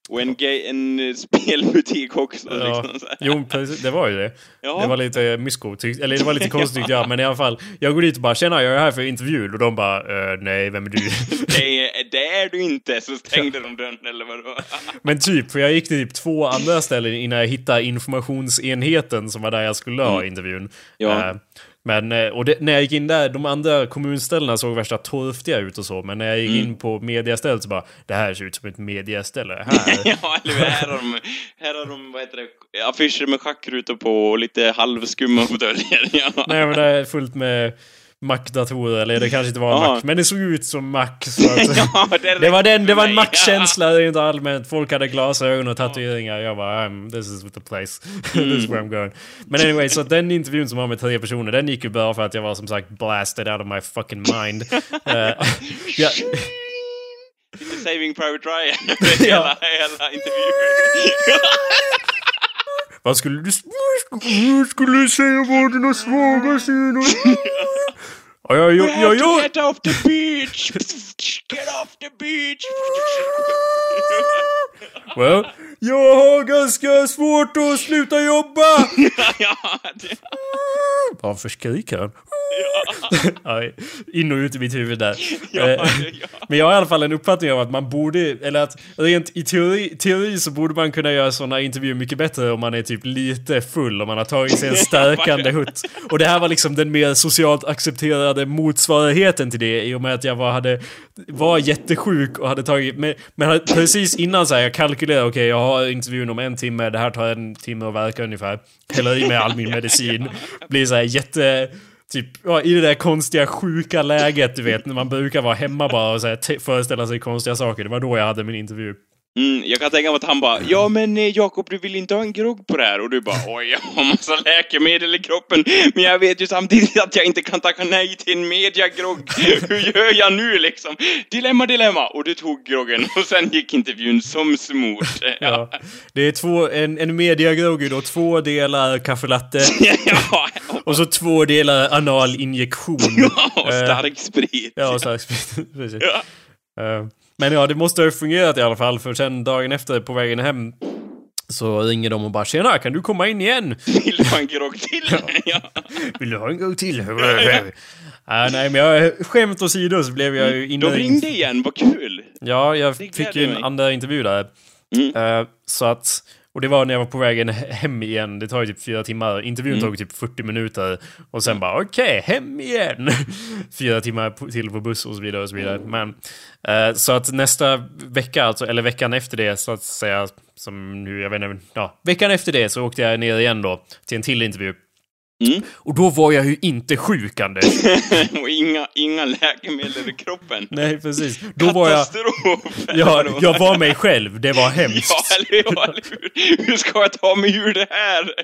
Och en, en eh, spelbutik också Ja. liksom. Så här. Jo, precis, det var ju det. Ja. Det var lite mysko, eller det var lite konstigt tyckte jag, men i alla fall. Jag går dit och bara “Tjena, jag är här för intervju” och de bara eh, “Nej, vem är du?” Det är, det är du inte, så stängde de dörren eller vadå? Men typ, för jag gick till typ två andra ställen innan jag hittade informationsenheten som var där jag skulle ha intervjun. Mm. Ja. Eh, men, eh, och det, när jag gick in där, de andra kommunställena såg värsta torftiga ut och så, men när jag gick Mm. in på mediastället så bara Det här ser ut som ett mediaställe här. ja, eller? Här har de, här har de, vad heter det, affischer med schackrutor på och lite halvskumma fåtöljer. Ja. Nej men det är fullt med Mac-datorer, eller det kanske inte var en. Mac, men det såg ut som Mac. Ja, det var den, det var en. Mac-känsla rent allmänt. Folk hade glasögon och tatueringar. Jag bara, I'm, this is the place. this is where I'm going. Men anyway, så den intervjun som var med tre personer, den gick ju bara för att jag var som sagt blasted out of my fucking mind. Eh, ja, Lite Saving Private Ryan. Hela, hela intervjun. Vad skulle du... Vad skulle säga var dina svaga sidor? Ja, ja, ja, You ja, have get off the beach! Get off the beach! Well, jag har ganska svårt att sluta jobba. ja, det, Varför skriker han? ja, in och ut i mitt huvud där. Ja, Eh, ja. Men jag har i alla fall en uppfattning om att man borde, eller att rent i teori, teori så borde man kunna göra sådana intervjuer mycket bättre om man är typ lite full, om man har tagit sig en stärkande hutt. Och det här var liksom den mer socialt accepterade motsvarigheten till det i och med att jag var, hade, var jättesjuk och hade tagit, men, men precis innan så här, jag kalkylerade, okej jag har intervjun om en timme, det här tar en timme att verka ungefär. Häller i mig all min medicin, blir så här jätte... Typ, ja, i det där konstiga sjuka läget du vet, när man brukar vara hemma bara och så här, föreställa sig konstiga saker. Det var då jag hade min intervju. Mm, jag kan tänka mig att han bara, ja men eh, Jakob du vill inte ha en grogg på det här? Och du bara, oj jag har massa läkemedel i kroppen, men jag vet ju samtidigt att jag inte kan tacka nej till en mediagrogg. Hur gör jag nu liksom? Dilemma, dilemma! Och du tog groggen och sen gick intervjun som smort. Ja. Det är två, en, en mediagrogg då, två delar kaffelatte ja, och så två delar analinjektion. och Eh, stark sprit. Ja, och stark sprit. Precis. Ja. Eh, Men ja, det måste ha fungerat i alla fall, för sen dagen efter på vägen hem så ringer de och bara “Tjena, kan du komma in igen?” Vill du ha en grogg till? ja. Vill du ha en gång till? Ah, nej, men jag, skämt åsido så blev jag ju inne De ringde igen, vad kul! Ja, jag fick ju en mig. andra intervju där. Mm. Eh, så att, och det var när jag var på vägen he- hem igen. Det tar ju typ fyra timmar. Intervjun Mm. tog typ 40 minuter. Och sen bara okej, hem igen! fyra timmar till på buss och så vidare och så vidare. Men, eh, så att nästa vecka, alltså, eller veckan efter det så att säga, som nu, jag vet inte, ja, veckan efter det så åkte jag ner igen då till en till intervju. Mm. Och då var jag ju inte sjuk, Anders. och inga, inga läkemedel i kroppen. Nej, precis. Då var jag... Katastrof! Ja, jag var mig själv. Det var hemskt. Ja, eller, eller hur? Hur ska jag ta mig ur det här?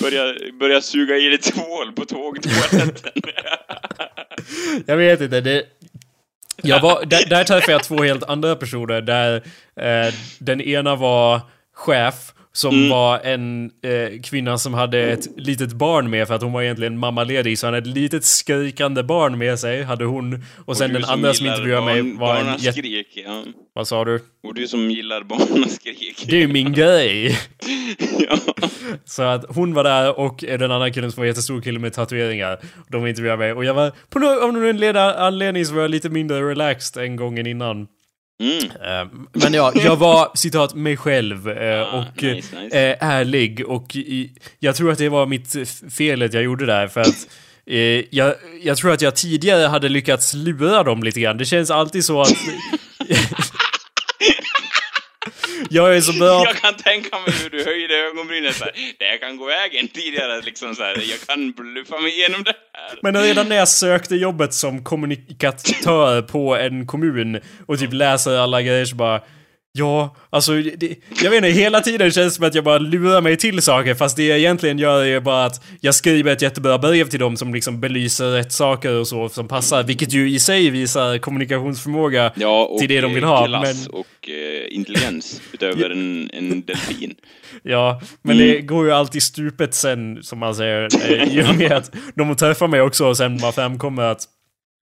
Börja, börja suga i dig tvål på tågtoaletten. Jag vet inte, det... Jag var, där, där träffade jag två helt andra personer där eh, den ena var chef som var en eh, kvinna som hade ett litet barn med för att hon var egentligen mammaledig så han hade ett litet skrikande barn med sig hade hon och sen den andra som intervjuade mig barn- var en. Barnaskrik, ja. Vad sa du? Och du som gillar barnaskrik. Det är ju min grej! ja. Så att hon var där och den andra killen som var jättestor kille med tatueringar. De intervjuade mig och jag var, på någon, av någon anledning så var jag lite mindre relaxed än gången innan. Mm. Eh, Men ja, jag var citat mig själv eh, Ah, och nice, nice. eh, ärlig och jag tror att det var mitt f- felet jag gjorde där för att jag, jag tror att jag tidigare hade lyckats lura dem lite grann. Det känns alltid så att... jag är så bra... Jag kan tänka mig hur du höjde ögonbrynen så här. Det här kan gå vägen tidigare liksom så här. Jag kan bluffa mig igenom det här. Men redan när jag sökte jobbet som kommunikatör på en kommun och typ läser alla grejer så bara Ja, alltså det, jag vet inte, hela tiden känns det som att jag bara lurar mig till saker fast det jag egentligen gör är bara att jag skriver ett jättebra brev till dem som liksom belyser rätt saker och så som passar, vilket ju i sig visar kommunikationsförmåga Ja, till det de vill eh, ha. klass Men, och eh, intelligens utöver en, en delfin. ja, men det går ju alltid stupet sen, som man säger, eh, i och med att de träffar mig också och sen bara framkommer att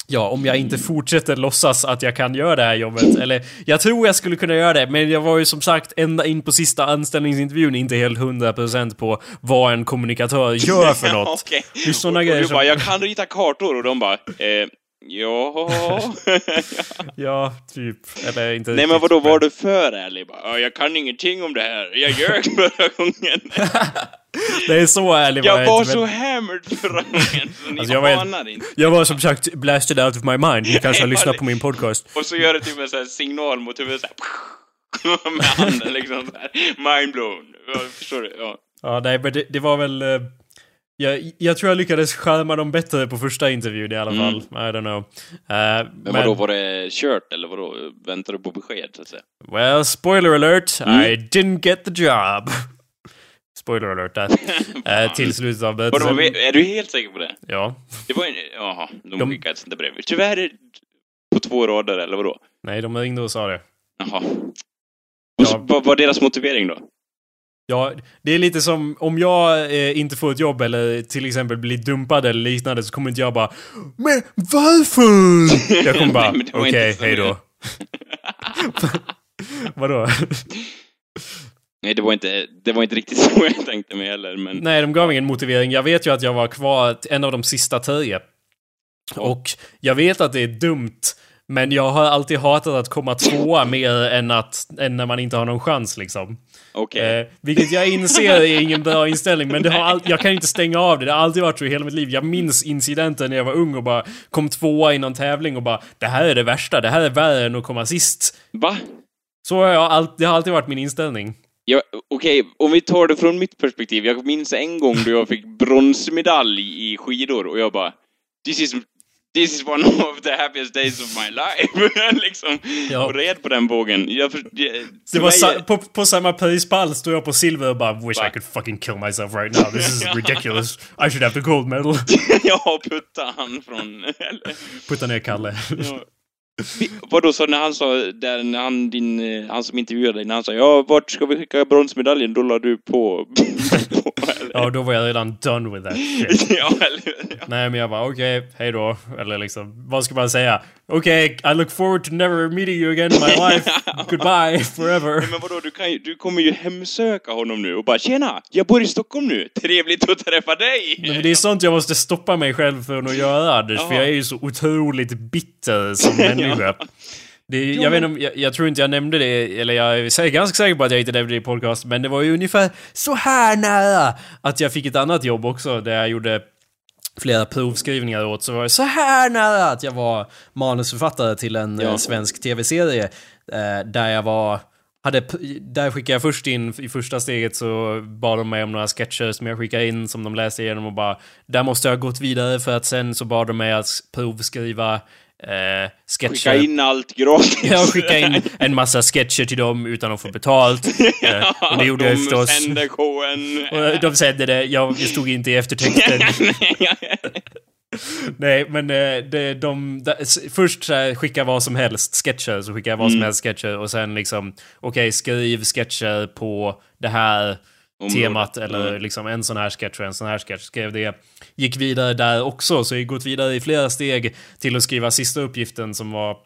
Ja, om jag inte fortsätter låtsas att jag kan göra det här jobbet. Eller, jag tror jag skulle kunna göra det, men jag var ju som sagt ända in på sista anställningsintervjun inte helt 100% på vad en kommunikatör gör för något. Okej. Det är och grejer som- bara, jag kan rita kartor och de bara, eh, ja. Ja, typ. Eller inte Nej men vadå, var du för ärlig? Bara, "Ja, jag kan ingenting om det här. Jag ljög förra gången. Det är så ärlig Jag jag var inte, så men- hammered förra gången, så ni Alltså, jag var anar inte. Jag var som sagt blasted out of my mind. Ni kanske har lyssnat på min podcast. Och så gör det typ en sån här signal mot huvudet så här, med handen liksom så här. Mind blown. Förstår du? Ja. Ja, nej, men det, det var väl... jag, jag tror jag lyckades skärma dem bättre på första intervjun i alla Mm. fall. I don't know. Eh, Men, vadå, var det kört eller vadå? Väntar du på besked så att säga? Well, spoiler alert. Mm. I didn't get the job. Spoiler alert där. Eh, till slutet av Vadå, berättelsen. är du helt säker på det? Ja. Det var en... Jaha, de, De- skickade ett sånt där brev. Tyvärr är- på två rader eller vadå? Nej, de ringde och sa det. Jaha. Och så, Ja. vad var deras motivering då? Ja, det är lite som om jag eh, inte får ett jobb eller till exempel blir dumpad eller liknande så kommer inte jag bara Men varför? Jag kommer bara okej, så hej då. Vadå? Nej, det var inte, det var inte riktigt så jag tänkte mig heller, men... Nej, de gav ingen motivering. Jag vet ju att jag var kvar en av de sista tio. Och jag vet att det är dumt, men jag har alltid hatat att komma tvåa mer än, att, än när man inte har någon chans liksom. Okej. Eh, vilket jag inser är ingen bra inställning, men det har all, jag kan inte stänga av det. Det har alltid varit så i hela mitt liv. Jag minns incidenten när jag var ung och bara kom tvåa i någon tävling och bara Det här är det värsta, det här är värre än att komma sist. Va? Så har jag all, det har alltid varit min inställning. Ja, Okej, om vi tar det från mitt perspektiv. Jag minns en gång då jag fick bronsmedalj i skidor och jag bara This is, this is one of the happiest days of my life. liksom. Ja. Och red på den vågen. Jag, för, det, var sa, på, på samma prispall stod jag på silver och bara Wish Va? I could fucking kill myself right now. This is ridiculous. I should have the gold medal. jag puttade han från... eller- Putta ner Kalle. Ja. Vadå, så när han sa, där, när han, din, eh, han som intervjuade dig, när han sa ja, vart ska vi skicka bronsmedaljen? Då la du på... Ja, då var jag redan done with that shit. ja, eller ja. Nej, men jag bara okej, hej då. Eller liksom, vad ska man säga? Okej, I look forward to never meeting you again in my life. Goodbye forever. Men vadå, du, kan ju, du kommer ju hemsöka honom nu och bara tjena, jag bor i Stockholm nu, trevligt att träffa dig! Nej, men det är sånt jag måste stoppa mig själv från att göra, Anders. För jag är ju så otroligt bitter som människa. Det, jag, vet inte jag, jag tror inte jag nämnde det, eller jag är ganska säker på att jag inte nämnde det i podcast, men det var ju ungefär så här nära att jag fick ett annat jobb också, där jag gjorde flera provskrivningar åt, så var det så här nära att jag var manusförfattare till en Ja. eh, svensk tv-serie, eh, där jag var hade, där skickade jag först in, i första steget så bad de mig om några sketcher som jag skickade in som de läste igenom och bara Där måste jag ha gått vidare för att sen så bad de mig att provskriva eh, sketcher Skicka in allt gratis! Jag skickade in en massa sketcher till dem utan att få betalt. Eh, och det gjorde jag De förstås. sände showen. Och de sände det, jag stod inte i eftertexten. Nej, men eh, det, de, de, först så här, skicka vad som helst sketcher, så skickade jag vad som Mm. helst sketcher och sen liksom, okej, skriv sketcher på det här. Temat eller Mm. liksom en sån här sketch och en sån här sketch. Skrev det. Gick vidare där också, så jag gått vidare i flera steg till att skriva sista uppgiften som var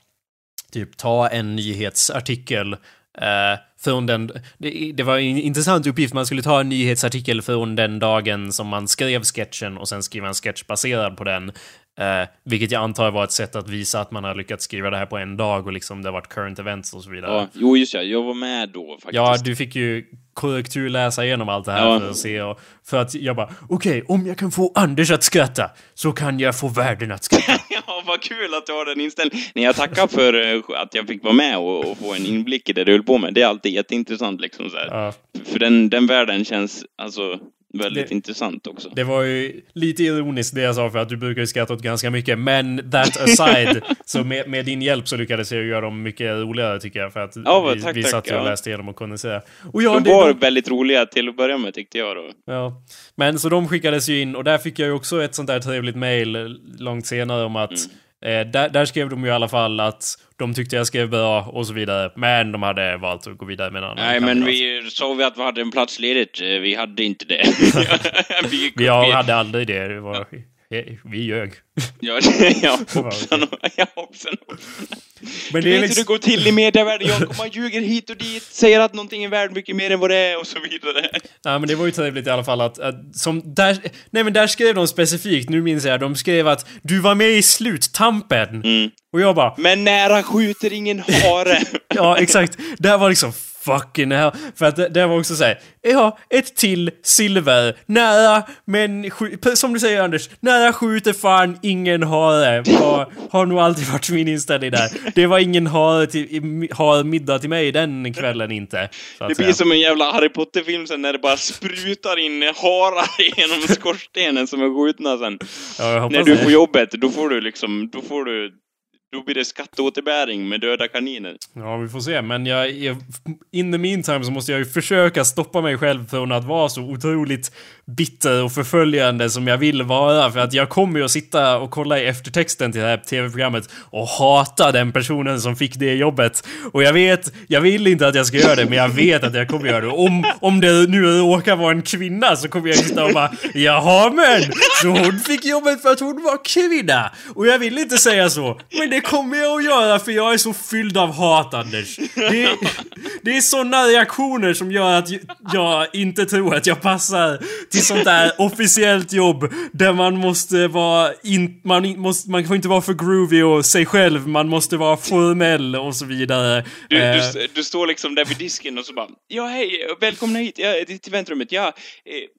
typ ta en nyhetsartikel eh, från den... Det, det var en intressant uppgift, man skulle ta en nyhetsartikel från den dagen som man skrev sketchen och sen skriva en sketch baserad på den. Eh, vilket jag antar var ett sätt att visa att man har lyckats skriva det här på en dag och liksom det har varit current events och så vidare. Ja, jo just ja, jag var med då faktiskt. Ja, du fick ju korrekturläsa igenom allt det här Ja. för att se och, För att jag bara, okej, om jag kan få Anders att skratta så kan jag få världen att skratta. Ja, vad kul att du har den inställningen. Nej, jag tackar för eh, att jag fick vara med och, och få en inblick i det du höll på med. Det är alltid jätteintressant liksom så. Ja. För den, den världen känns alltså väldigt Det- intressant också. Det var ju lite ironiskt det jag sa för att du brukar ju skratta åt ganska mycket. Men that aside, så med, med din hjälp så lyckades jag göra dem mycket roligare tycker jag. För att Ja, vi, tack, vi tack, satt ju och ja. läste igenom och kunde säga. Och ja, De det, var de, väldigt roliga till att börja med tyckte jag då. ja. Men så de skickades ju in och där fick jag ju också ett sånt där trevligt mail långt senare om att Mm. Eh, där, där skrev de ju i alla fall att de tyckte jag skrev bra och så vidare. Men de hade valt att gå vidare med en annan Nej, men vi sa vi att vi hade en plats ledigt. Eh, Vi hade inte det. vi, Vi hade aldrig det. det var, vi ljög. Ja, ja, hoppsan, och- ja, hoppsan. Men det är vet hur liksom... det går till i medievärlden. Jag man ljuger hit och dit, säger att någonting är värt mycket mer än vad det är och så vidare. Ja men det var ju trevligt i alla fall att, att som där, nej men där skrev de specifikt, nu minns jag, de skrev att du var med i sluttampen. Mm. Och jag bara, Men nära skjuter ingen hare. ja exakt, där var liksom fucking hell. För att det, det var också såhär, ja, ett till silver, nära, men som du säger Anders, nära skjuter fan ingen hare. Har, har nog alltid varit min inställning där. Det var ingen hare till, har middag till mig den kvällen inte. Det blir som en jävla Harry Potter-film sen när det bara sprutar in harar genom skorstenen som är skjutna sen. Ja, När du är det. på jobbet, då får du liksom, då får du, då blir det skatteåterbäring med döda kaniner. Ja, vi får se. Men jag, jag, in the meantime så måste jag ju försöka stoppa mig själv från att vara så otroligt bitter och förföljande som jag vill vara. För att jag kommer ju att sitta och kolla i eftertexten till det här tv-programmet och hata den personen som fick det jobbet. Och jag vet, jag vill inte att jag ska göra det, men jag vet att jag kommer göra det. Om, om det nu råkar vara en kvinna så kommer jag sitta och bara Jaha men, så hon fick jobbet för att hon var kvinna. Och jag vill inte säga så, men det kommer jag att göra för jag är så fylld av hat Anders. Det, det är sådana reaktioner som gör att jag inte tror att jag passar till sånt där officiellt jobb där man måste vara in, man, måste, man får inte vara för groovy och sig själv, man måste vara formell och så vidare. Du, Eh, du, du står liksom där vid disken och så bara Ja, hej, välkomna hit ja, till väntrummet. Ja, eh,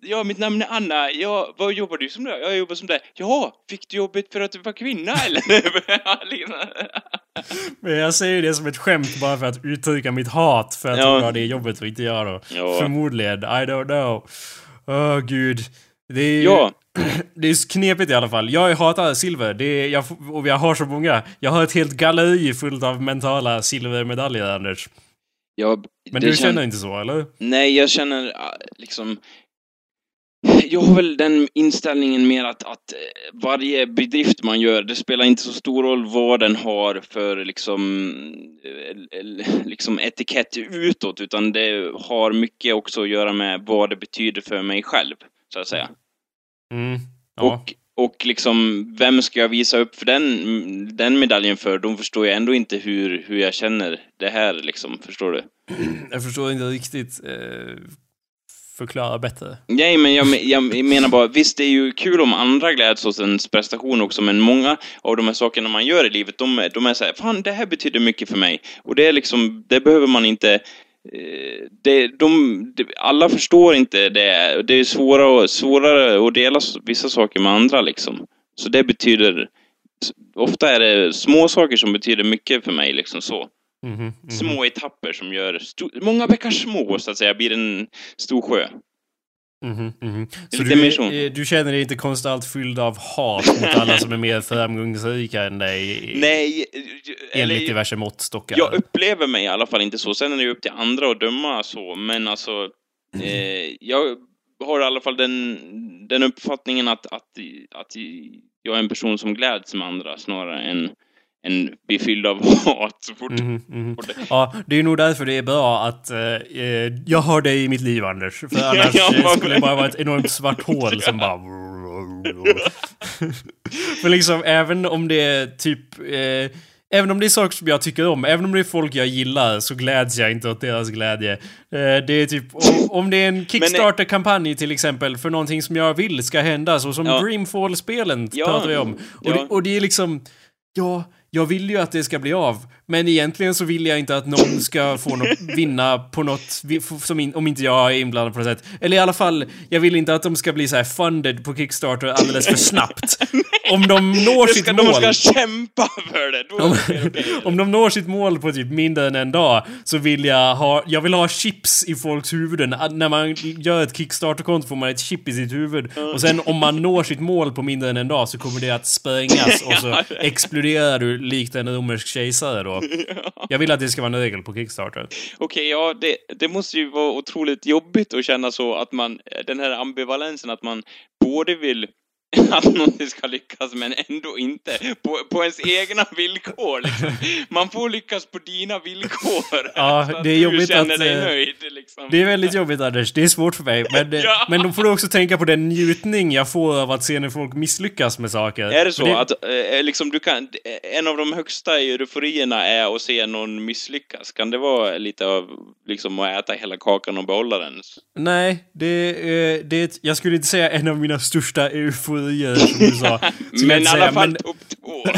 ja, mitt namn är Anna. Ja, vad jobbar du som då? Jag jobbar som det. Ja, fick du jobbet för att du var kvinna eller? Men jag säger det som ett skämt bara för att uttrycka mitt hat för att Ja. det jobbet och inte jag då. Ja. Förmodligen. I don't know. Åh gud. Det är, Ja. det är knepigt i alla fall. Jag hatar silver. Det är, jag, och jag har så många. Jag har ett helt galleri fullt av mentala silvermedaljer, Anders. ja Men du kän- känner inte så, eller? Nej, jag känner ah, liksom... Jag har väl den inställningen mer att, att eh, varje bedrift man gör, det spelar inte så stor roll vad den har för liksom, eh, liksom etikett utåt, utan det har mycket också att göra med vad det betyder för mig själv, så att säga. Mm. Ja. Och, och liksom, vem ska jag visa upp för den, den medaljen för? De förstår ju ändå inte hur, hur jag känner det här, liksom, förstår du? Jag förstår inte riktigt. Eh, förklara bättre. Nej, men jag, jag menar bara, visst det är ju kul om andra gläds åt ens prestation också, men många av de här sakerna man gör i livet, de, är- de är såhär, fan det här betyder mycket för mig. Och det är liksom, det behöver man inte eh, det, de, de, alla förstår inte det. Det är svårare, svårare att dela vissa saker med andra liksom. Så det betyder, ofta är det små saker som betyder mycket för mig liksom så. Mhm, mhm. Små etapper som gör, många bäckar små så att säga, blir en stor sjö. Det är Så du, eh, du känner dig inte konstant fylld av hat mot alla som är mer framgångsrika än dig? Nej, Enligt eller, diverse måttstockar? jag upplever mig i alla fall inte så. Sen är det ju upp till andra att döma så, men alltså, eh, jag har i alla fall den, den uppfattningen att, att, att jag är en person som gläds med andra snarare än, än blir fylld av hat så fort. Fort det- Ja, det är nog därför det är bra att eh, eh, jag har dig i mitt liv, Anders. För annars Ja, eh, skulle det bara vara ett enormt svart hål som bara... för liksom, även om det är typ... Eh, Även om det är saker som jag tycker om, även om det är folk jag gillar, så gläds jag inte åt deras glädje. Eh, det är typ, om, om det är en Kickstarter-kampanj till exempel för någonting som jag vill ska hända, så som Ja. Dreamfall-spelen Ja, pratar vi om. Och, ja. det, och det är liksom, ja, jag vill ju att det ska bli av. Men egentligen så vill jag inte att någon ska få något, vinna på något, som in, om inte jag är inblandad på något sätt. Eller i alla fall, jag vill inte att de ska bli så här funded på Kickstarter alldeles för snabbt. Om de når sitt ska, mål. de ska kämpa för det! Om, om de når sitt mål på typ mindre än en dag så vill jag ha, jag vill ha chips i folks huvuden. När man gör ett Kickstarter-konto får man ett chip i sitt huvud. Och sen om man når sitt mål på mindre än en dag så kommer det att sprängas och så exploderar du likt en romersk kejsare då. Jag vill att det ska vara en regel på Kickstarter. Okej, ja, det, det måste ju vara otroligt jobbigt att känna så att man, den här ambivalensen att man både vill att någonting ska lyckas men ändå inte på, på ens egna villkor liksom. Man får lyckas på dina villkor. Ja, så att det är du jobbigt känner att, dig eh, nöjd liksom. Det är väldigt jobbigt Anders, det är svårt för mig. Men, eh, Ja. men då får du också tänka på den njutning jag får av att se när folk misslyckas med saker. Är det så Och att eh, liksom du kan, en av de högsta euforierna är att se någon misslyckas? Kan det vara lite av liksom att äta hela kakan och behålla den? Nej, det, eh, det är jag skulle inte säga en av mina största euforier som du sa. Men i alla fall men, topp två.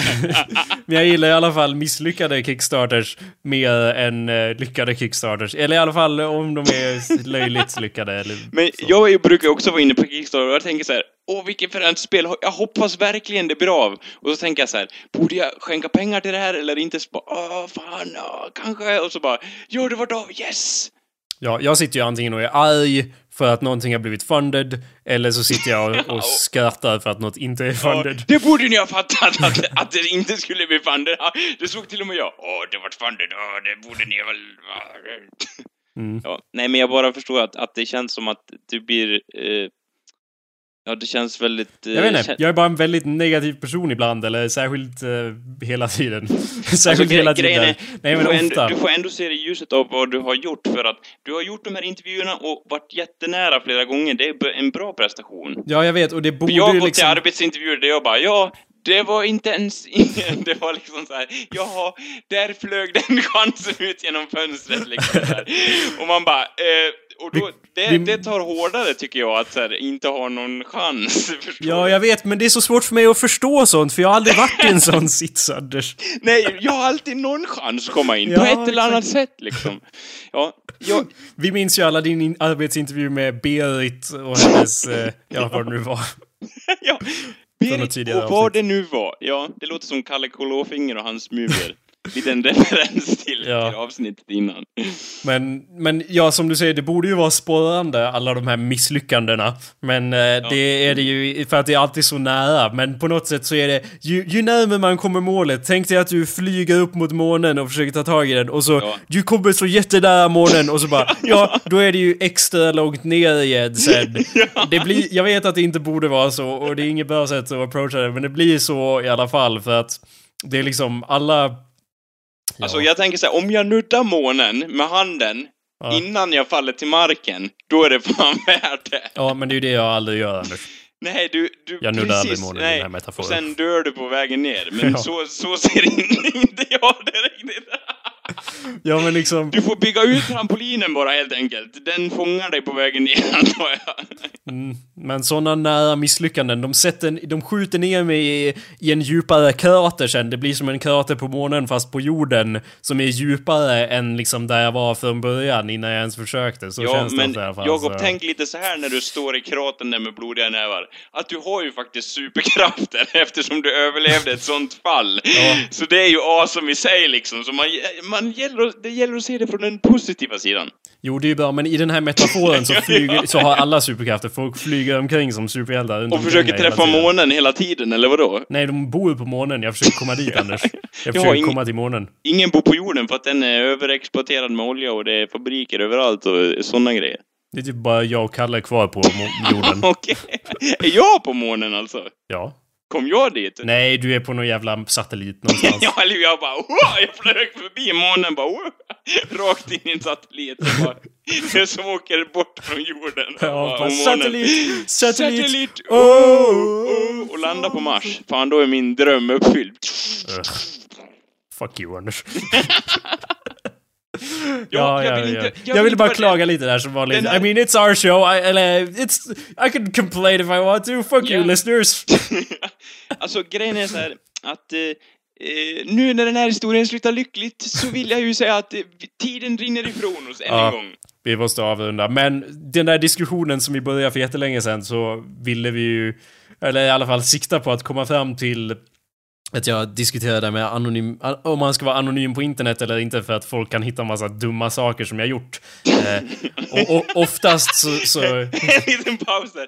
men jag gillar i alla fall misslyckade kickstarters mer än eh, lyckade kickstarters. Eller i alla fall om de är löjligt lyckade. Eller Men så. jag brukar också vara inne på Kickstarter och jag tänker så här, åh vilket fränt spel, jag hoppas verkligen det blir av. Och så tänker jag så här, borde jag skänka pengar till det här eller inte? Så bara, åh fan, ja, kanske. Och så bara, jo det var av, yes! Ja, jag sitter ju antingen och är arg för att någonting har blivit funded, eller så sitter jag och, och skrattar för att något inte är Ja, funded. det borde ni ha fattat att, att det inte skulle bli funded. Ja, Det såg till och med jag, åh det vart funded, åh det borde ni väl... Mm. Ja, nej men jag bara förstår att, att det känns som att du blir... Eh, ja, det känns väldigt... Eh, Jag vet inte, jag är bara en väldigt negativ person ibland, eller särskilt eh, hela tiden. särskilt Alltså, hela tiden. är, Nej du, men får ändå, ofta. du får ändå se det i ljuset av vad du har gjort för att du har gjort de här intervjuerna och varit jättenära flera gånger. Det är en bra prestation. Ja, jag vet, och det För borde jag har ju gått liksom... till arbetsintervjuer där jag bara, ja, det var inte ens... Det var liksom så här, jaha, där flög den chansen ut genom fönstret liksom så här. Och man bara, eh, och då, det, vi- det tar hårdare tycker jag att här, inte ha någon chans. Ja, jag vet, men det är så svårt för mig att förstå sånt, för jag har aldrig varit i en sån sits, Anders. Nej, jag har alltid någon chans att komma in, Ja, på ett eller annat sätt liksom. Ja, jag, Vi minns ju alla din in- arbetsintervju med Berit och hennes, eh, ja vad det nu var. ja. Berit och vad avsnitt. det nu var. Ja, det låter som Kalle Klåfinger och hans mumier. Liten referens till, Ja. till avsnittet innan. Men, men ja, som du säger, det borde ju vara sporrande, alla de här misslyckandena. Men eh, det är det ju, för att det är alltid så nära. Men på något sätt så är det, ju, ju närmare man kommer målet, tänk dig att du flyger upp mot månen och försöker ta tag i den och så, Ja. du kommer så jättenära månen och så bara, ja, då är det ju extra långt ner igen sen. Det blir, jag vet att det inte borde vara så och det är inget bra sätt att approacha det, men det blir så i alla fall för att det är liksom alla... Ja. Alltså jag tänker så här, om jag nuddar månen med handen Ja. innan jag faller till marken, då är det fan värt det. Ja, men det är ju det jag aldrig gör, Anders. Nej, du... du Jag nuddar aldrig månen i nej. den här metaforen. Och sen dör du på vägen ner. Men Ja. så, så ser in- inte jag det riktigt. Ja, men liksom... Du får bygga ut trampolinen bara helt enkelt. Den fångar dig på vägen ner, antar jag. Mm, men sådana nära misslyckanden, de, sätter, de skjuter ner mig i, i en djupare krater sen. Det blir som en krater på månen fast på jorden som är djupare än liksom där jag var från början innan jag ens försökte. Så Ja, känns det men ofta i alla fall. Jakob, tänk lite så här när du står i kratern där med blodiga nävar. Att du har ju faktiskt superkrafter eftersom du överlevde ett sånt fall. Ja. Så det är ju awesome i sig liksom. Så man, man gäller, det gäller att se det från den positiva sidan. Jo, det är ju bra, men i den här metaforen så, flyger, så har alla superkrafter. Folk flyger omkring som superhjältar Och försöker hela träffa tiden. månen hela tiden, eller vadå? Nej, de bor ju på månen. Jag försöker komma dit, Anders. Jag Ja, försöker ing- komma till månen. Ingen bor på jorden för att den är överexploaterad med olja och det är fabriker överallt och sådana grejer. Det är typ bara jag och Kalle kvar på jorden. Okej. Är jag på månen alltså? Ja. Kom jag dit? Nej, du är på någon jävla satellit någonstans. Ja, eller jag bara jag flög förbi månen bara rakt in i en satellit. Bara, det som åker bort från jorden. Ja, månen. satellit, satellit. Satellit! Oh, Oh, oh, och landa på Mars. Fan, då är min dröm uppfylld. Ugh. Fuck you, Anders. Ja, ja, jag ja, vill ja. inte- Jag, jag vill bara klaga lite där som vanligt. Här- I mean, it's our show. I, eller, it's, I can complain if I want to. Fuck you, Ja. listeners. alltså, grejen är så här att eh, eh, nu när den här historien slutar lyckligt så vill jag ju säga att eh, tiden rinner ifrån oss än en gång. Vi måste avrunda. Men den där diskussionen som vi började för jättelänge sedan så ville vi ju, eller i alla fall sikta på att komma fram till att jag diskuterade med anonym, om man ska vara anonym på internet eller inte för att folk kan hitta massa dumma saker som jag gjort. Eh, och, och oftast så, så en liten paus där.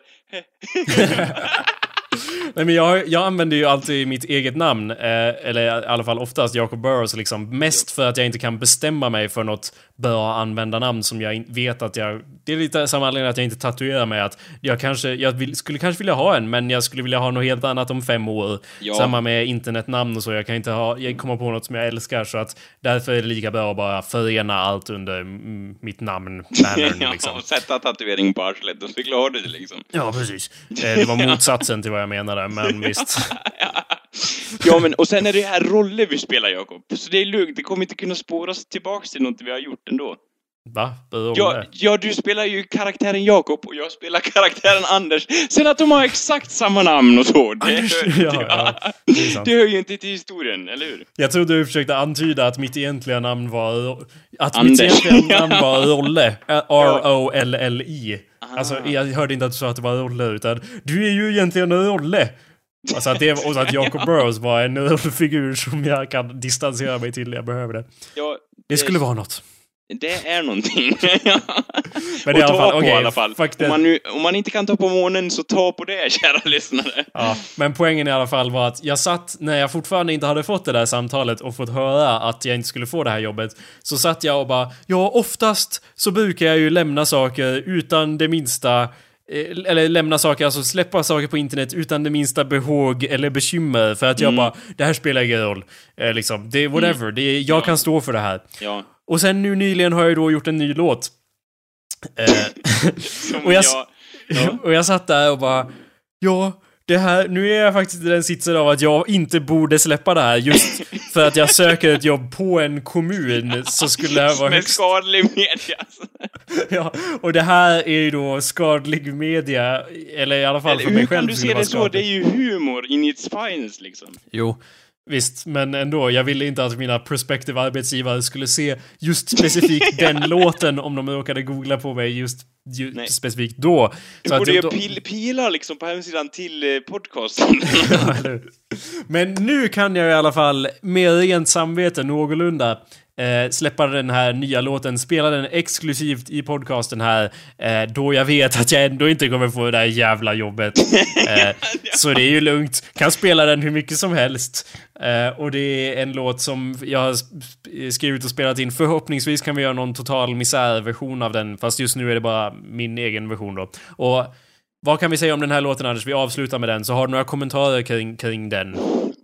Nej men jag, jag använder ju alltid mitt eget namn, eh, eller i alla fall oftast Jacob Burrows liksom. Mest för att jag inte kan bestämma mig för något bra användarnamn som jag vet att jag... Det är lite samma anledning att jag inte tatuerar mig att jag kanske, jag vill, skulle kanske vilja ha en, men jag skulle vilja ha något helt annat om fem år. Ja. Samma med internetnamn och så, jag kan inte ha, jag kommer på något som jag älskar så att därför är det lika bra att bara förena allt under mitt namn, bannern ja, liksom. och sätta tatuering på arslet och så klarar du det liksom. Ja, precis. Eh, det var motsatsen till vad jag menade, men visst. Ja, men och sen är det här roller vi spelar, Jakob. Så det är lugnt, det kommer inte kunna spåras tillbaks till något vi har gjort ändå. Va? Roller? Ja, ja, du spelar ju karaktären Jakob och jag spelar karaktären Anders. Sen att de har exakt samma namn och så, det, Anders, hör, ja, ja, det det hör ju inte till historien, eller hur? Jag trodde du försökte antyda att mitt egentliga namn var... Att Anders. mitt egentliga namn var Rolle. R-O-L-L-I. Alltså, jag hörde inte att du sa att det var Rolle, utan du är ju egentligen Rolle. Alltså att, det, och att Jacob Burrows var en rollfigur som jag kan distansera mig till när jag behöver det. Ja, Det skulle vara något. Det är någonting. Men i alla fall, okej, fall. Om det. man, nu, om man inte kan ta på månen så ta på det, kära lyssnare. Ja, men poängen i alla fall var att jag satt, när jag fortfarande inte hade fått det där samtalet och fått höra att jag inte skulle få det här jobbet, så satt jag och bara, ja oftast så brukar jag ju lämna saker utan det minsta eh, eller lämna saker, alltså släppa saker på internet utan det minsta behåg eller bekymmer för att jag bara, det här spelar ingen roll. Eh, liksom, det är whatever, det är, jag kan stå för det här. Ja. Och sen nu nyligen har jag då gjort en ny låt. Eh, Och jag- jag... Ja. och jag satt där och bara, ja, det här, nu är jag faktiskt i den sitsen av att jag inte borde släppa det här just för att jag söker ett jobb på en kommun så skulle det här vara Med högst... skadlig media. Ja, och det här är ju då skadlig media, eller i alla fall Eller, för mig hur själv kan du se det så? Det är ju humor in its finest liksom. Jo, visst, men ändå. Jag ville inte att mina prospective arbetsgivare skulle se just specifikt den låten om de råkade googla på mig just, ju, Nej. specifikt då. Du Så borde ju då- pil, pilar liksom på hemsidan till eh, podcasten. Ja? Men nu kan jag i alla fall med rent samvete någorlunda eh, släppa den här nya låten, spela den exklusivt i podcasten här, eh, då jag vet att jag ändå inte kommer få det där jävla jobbet. Eh, så det är ju lugnt. Kan spela den hur mycket som helst. Eh, och det är en låt som jag har skrivit och spelat in. Förhoppningsvis kan vi göra någon total misärversion av den, fast just nu är det bara min egen version då. Och vad kan vi säga om den här låten Anders? Vi avslutar med den, så har du några kommentarer kring, kring den?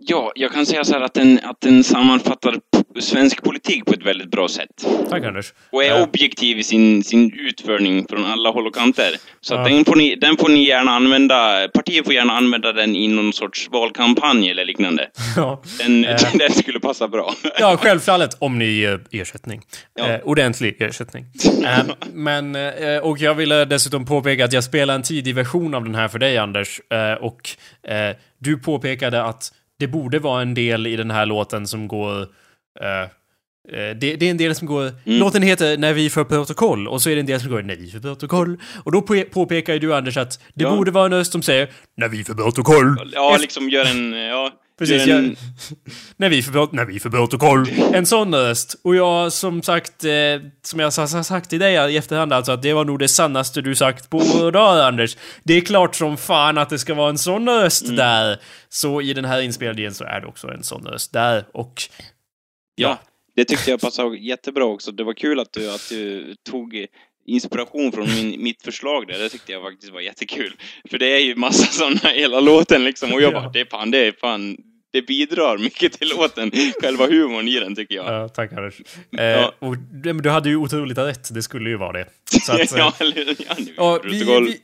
Ja, jag kan säga så här att den, att den sammanfattar svensk politik på ett väldigt bra sätt. Tack Anders. Och är Ja. objektiv i sin, sin utförning från alla håll och kanter. Så Ja. den, får ni, den får ni gärna använda, partiet får gärna använda den i någon sorts valkampanj eller liknande. Ja. Den, Eh. den skulle passa bra. ja, självfallet om ni ger ersättning. Ja. Eh, ordentlig ersättning. Eh, men, eh, och jag ville dessutom påpeka att jag spelar en tidig version av den här för dig Anders. Eh, och eh, du påpekade att det borde vara en del i den här låten som går... Eh, det, det är en del som går... Låten heter När vi för protokoll och så är det en del som går När vi för protokoll. Och då på, påpekar ju du Anders att det Ja. borde vara en röst som säger När vi för protokoll. Ja, liksom gör en... Ja, Precis, en, när vi för, när vi för protokoll. En sån röst. Och jag som sagt, eh, som jag har sagt till dig i efterhand alltså, att det var nog det sannaste du sagt på dagar Anders. Det är klart som fan att det ska vara en sån röst Mm. där. Så i den här inspelningen så är det också en sån röst där. Och ja, det tyckte jag passade jättebra också. Det var kul att du, att du tog inspiration från min, mitt förslag där. Det tyckte jag faktiskt var jättekul. För det är ju massa sådana hela låten liksom. Och jag bara, Ja. det är fan, det är fan, det bidrar mycket till låten. Själva humorn i den tycker jag. Ja, tack Anders. Eh, Ja. och, men du hade ju otroligt rätt, det skulle ju vara det. Så att, eh, ja, eller ja, nu vi, det protokoll. vi,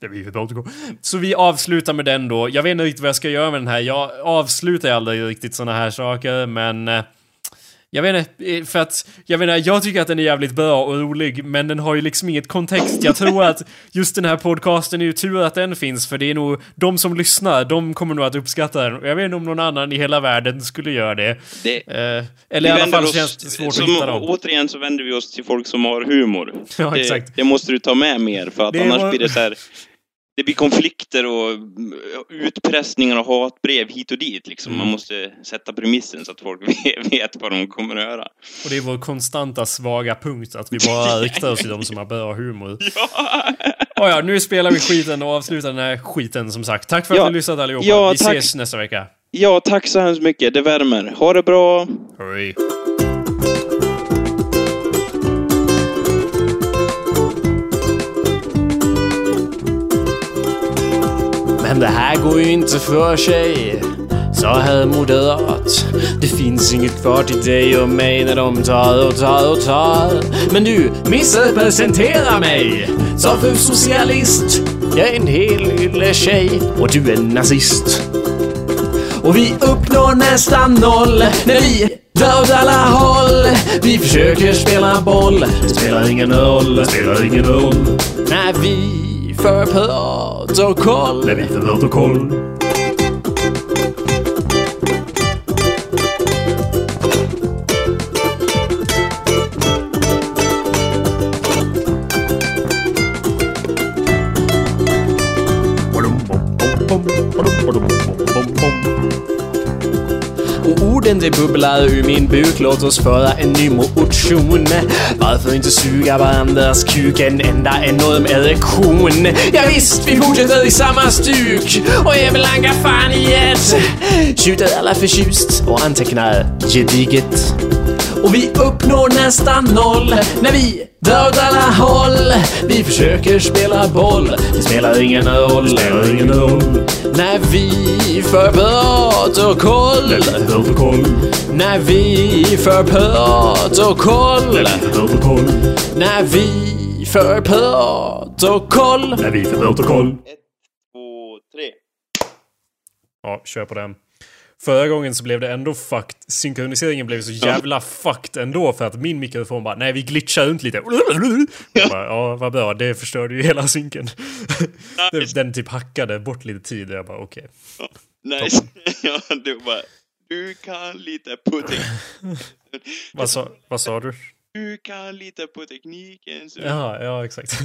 det blir för protokoll. Så vi avslutar med den då. Jag vet inte riktigt vad jag ska göra med den här. Jag avslutar ju aldrig riktigt såna här saker, men... Jag vet inte, eh, för att... Jag menar, jag tycker att den är jävligt bra och rolig, men den har ju liksom inget kontext. Jag tror att just den här podcasten är ju tur att den finns, för det är nog... De som lyssnar, de kommer nog att uppskatta den. Jag vet inte om någon annan i hela världen skulle göra det. Det, Eh, eller i alla fall oss- känns det svårt som, att hitta dem. Återigen så vänder vi oss till folk som har humor. Ja, det, exakt. det måste du ta med mer, för att Det annars var- blir det så här... Det blir konflikter och mm, utpressningar och hatbrev hit och dit liksom. Mm. Man måste sätta premissen så att folk vet- vad de kommer att höra. Och det är vår konstanta svaga punkt, att vi bara riktar oss till de som har bra humor. Ja! Oh ja, nu spelar vi skiten och avslutar den här skiten som sagt. Tack för att Ja. ni lyssnat allihopa. Ja, vi tack. ses nästa vecka. ja, tack så hemskt mycket. Det värmer. Ha det bra! Hej. Men det här går ju inte för sig. Sa herr moderat. Det finns inget kvar till dig och mig när de tar och tar och tar. Men du missrepresenterar mig. Sa fru socialist. Jag är en hel lille tjej och du är nazist. Och vi uppnår nästan noll när vi drar åt alla håll. Vi försöker spela boll, det spelar ingen roll. Det spelar ingen roll. När vi för protokoll. När protokoll? För det bubblar ur min buk. Låt oss föra en ny motion. Varför inte suga varandras kuk? En enda enorm erektion. Ja, visst, vi fortsätter i samma stuk. Och Emil Langa fan i ett. Tjuter alla förtjust och antecknar gediget. Och vi uppnår nästan noll när vi drar åt alla håll. Vi försöker spela boll, det spelar ingen roll. Det spelar ingen roll. När vi för protokoll. protokoll. När vi för protokoll. protokoll. När vi för protokoll. När vi för protokoll. Ett, två, tre. ja, kör på den. Förra gången så blev det ändå fucked. Synkroniseringen blev så jävla fucked ändå för att min mikrofon bara nej vi glitchar runt lite. Jag bara, ja vad bra, det förstörde ju hela synken. Nice. Den typ hackade bort lite tid och jag bara okej. Nice. ja, du bara, du kan lita på tekniken. Vad, sa, vad sa du? Du kan lita på tekniken. Så... Jaha, ja exakt.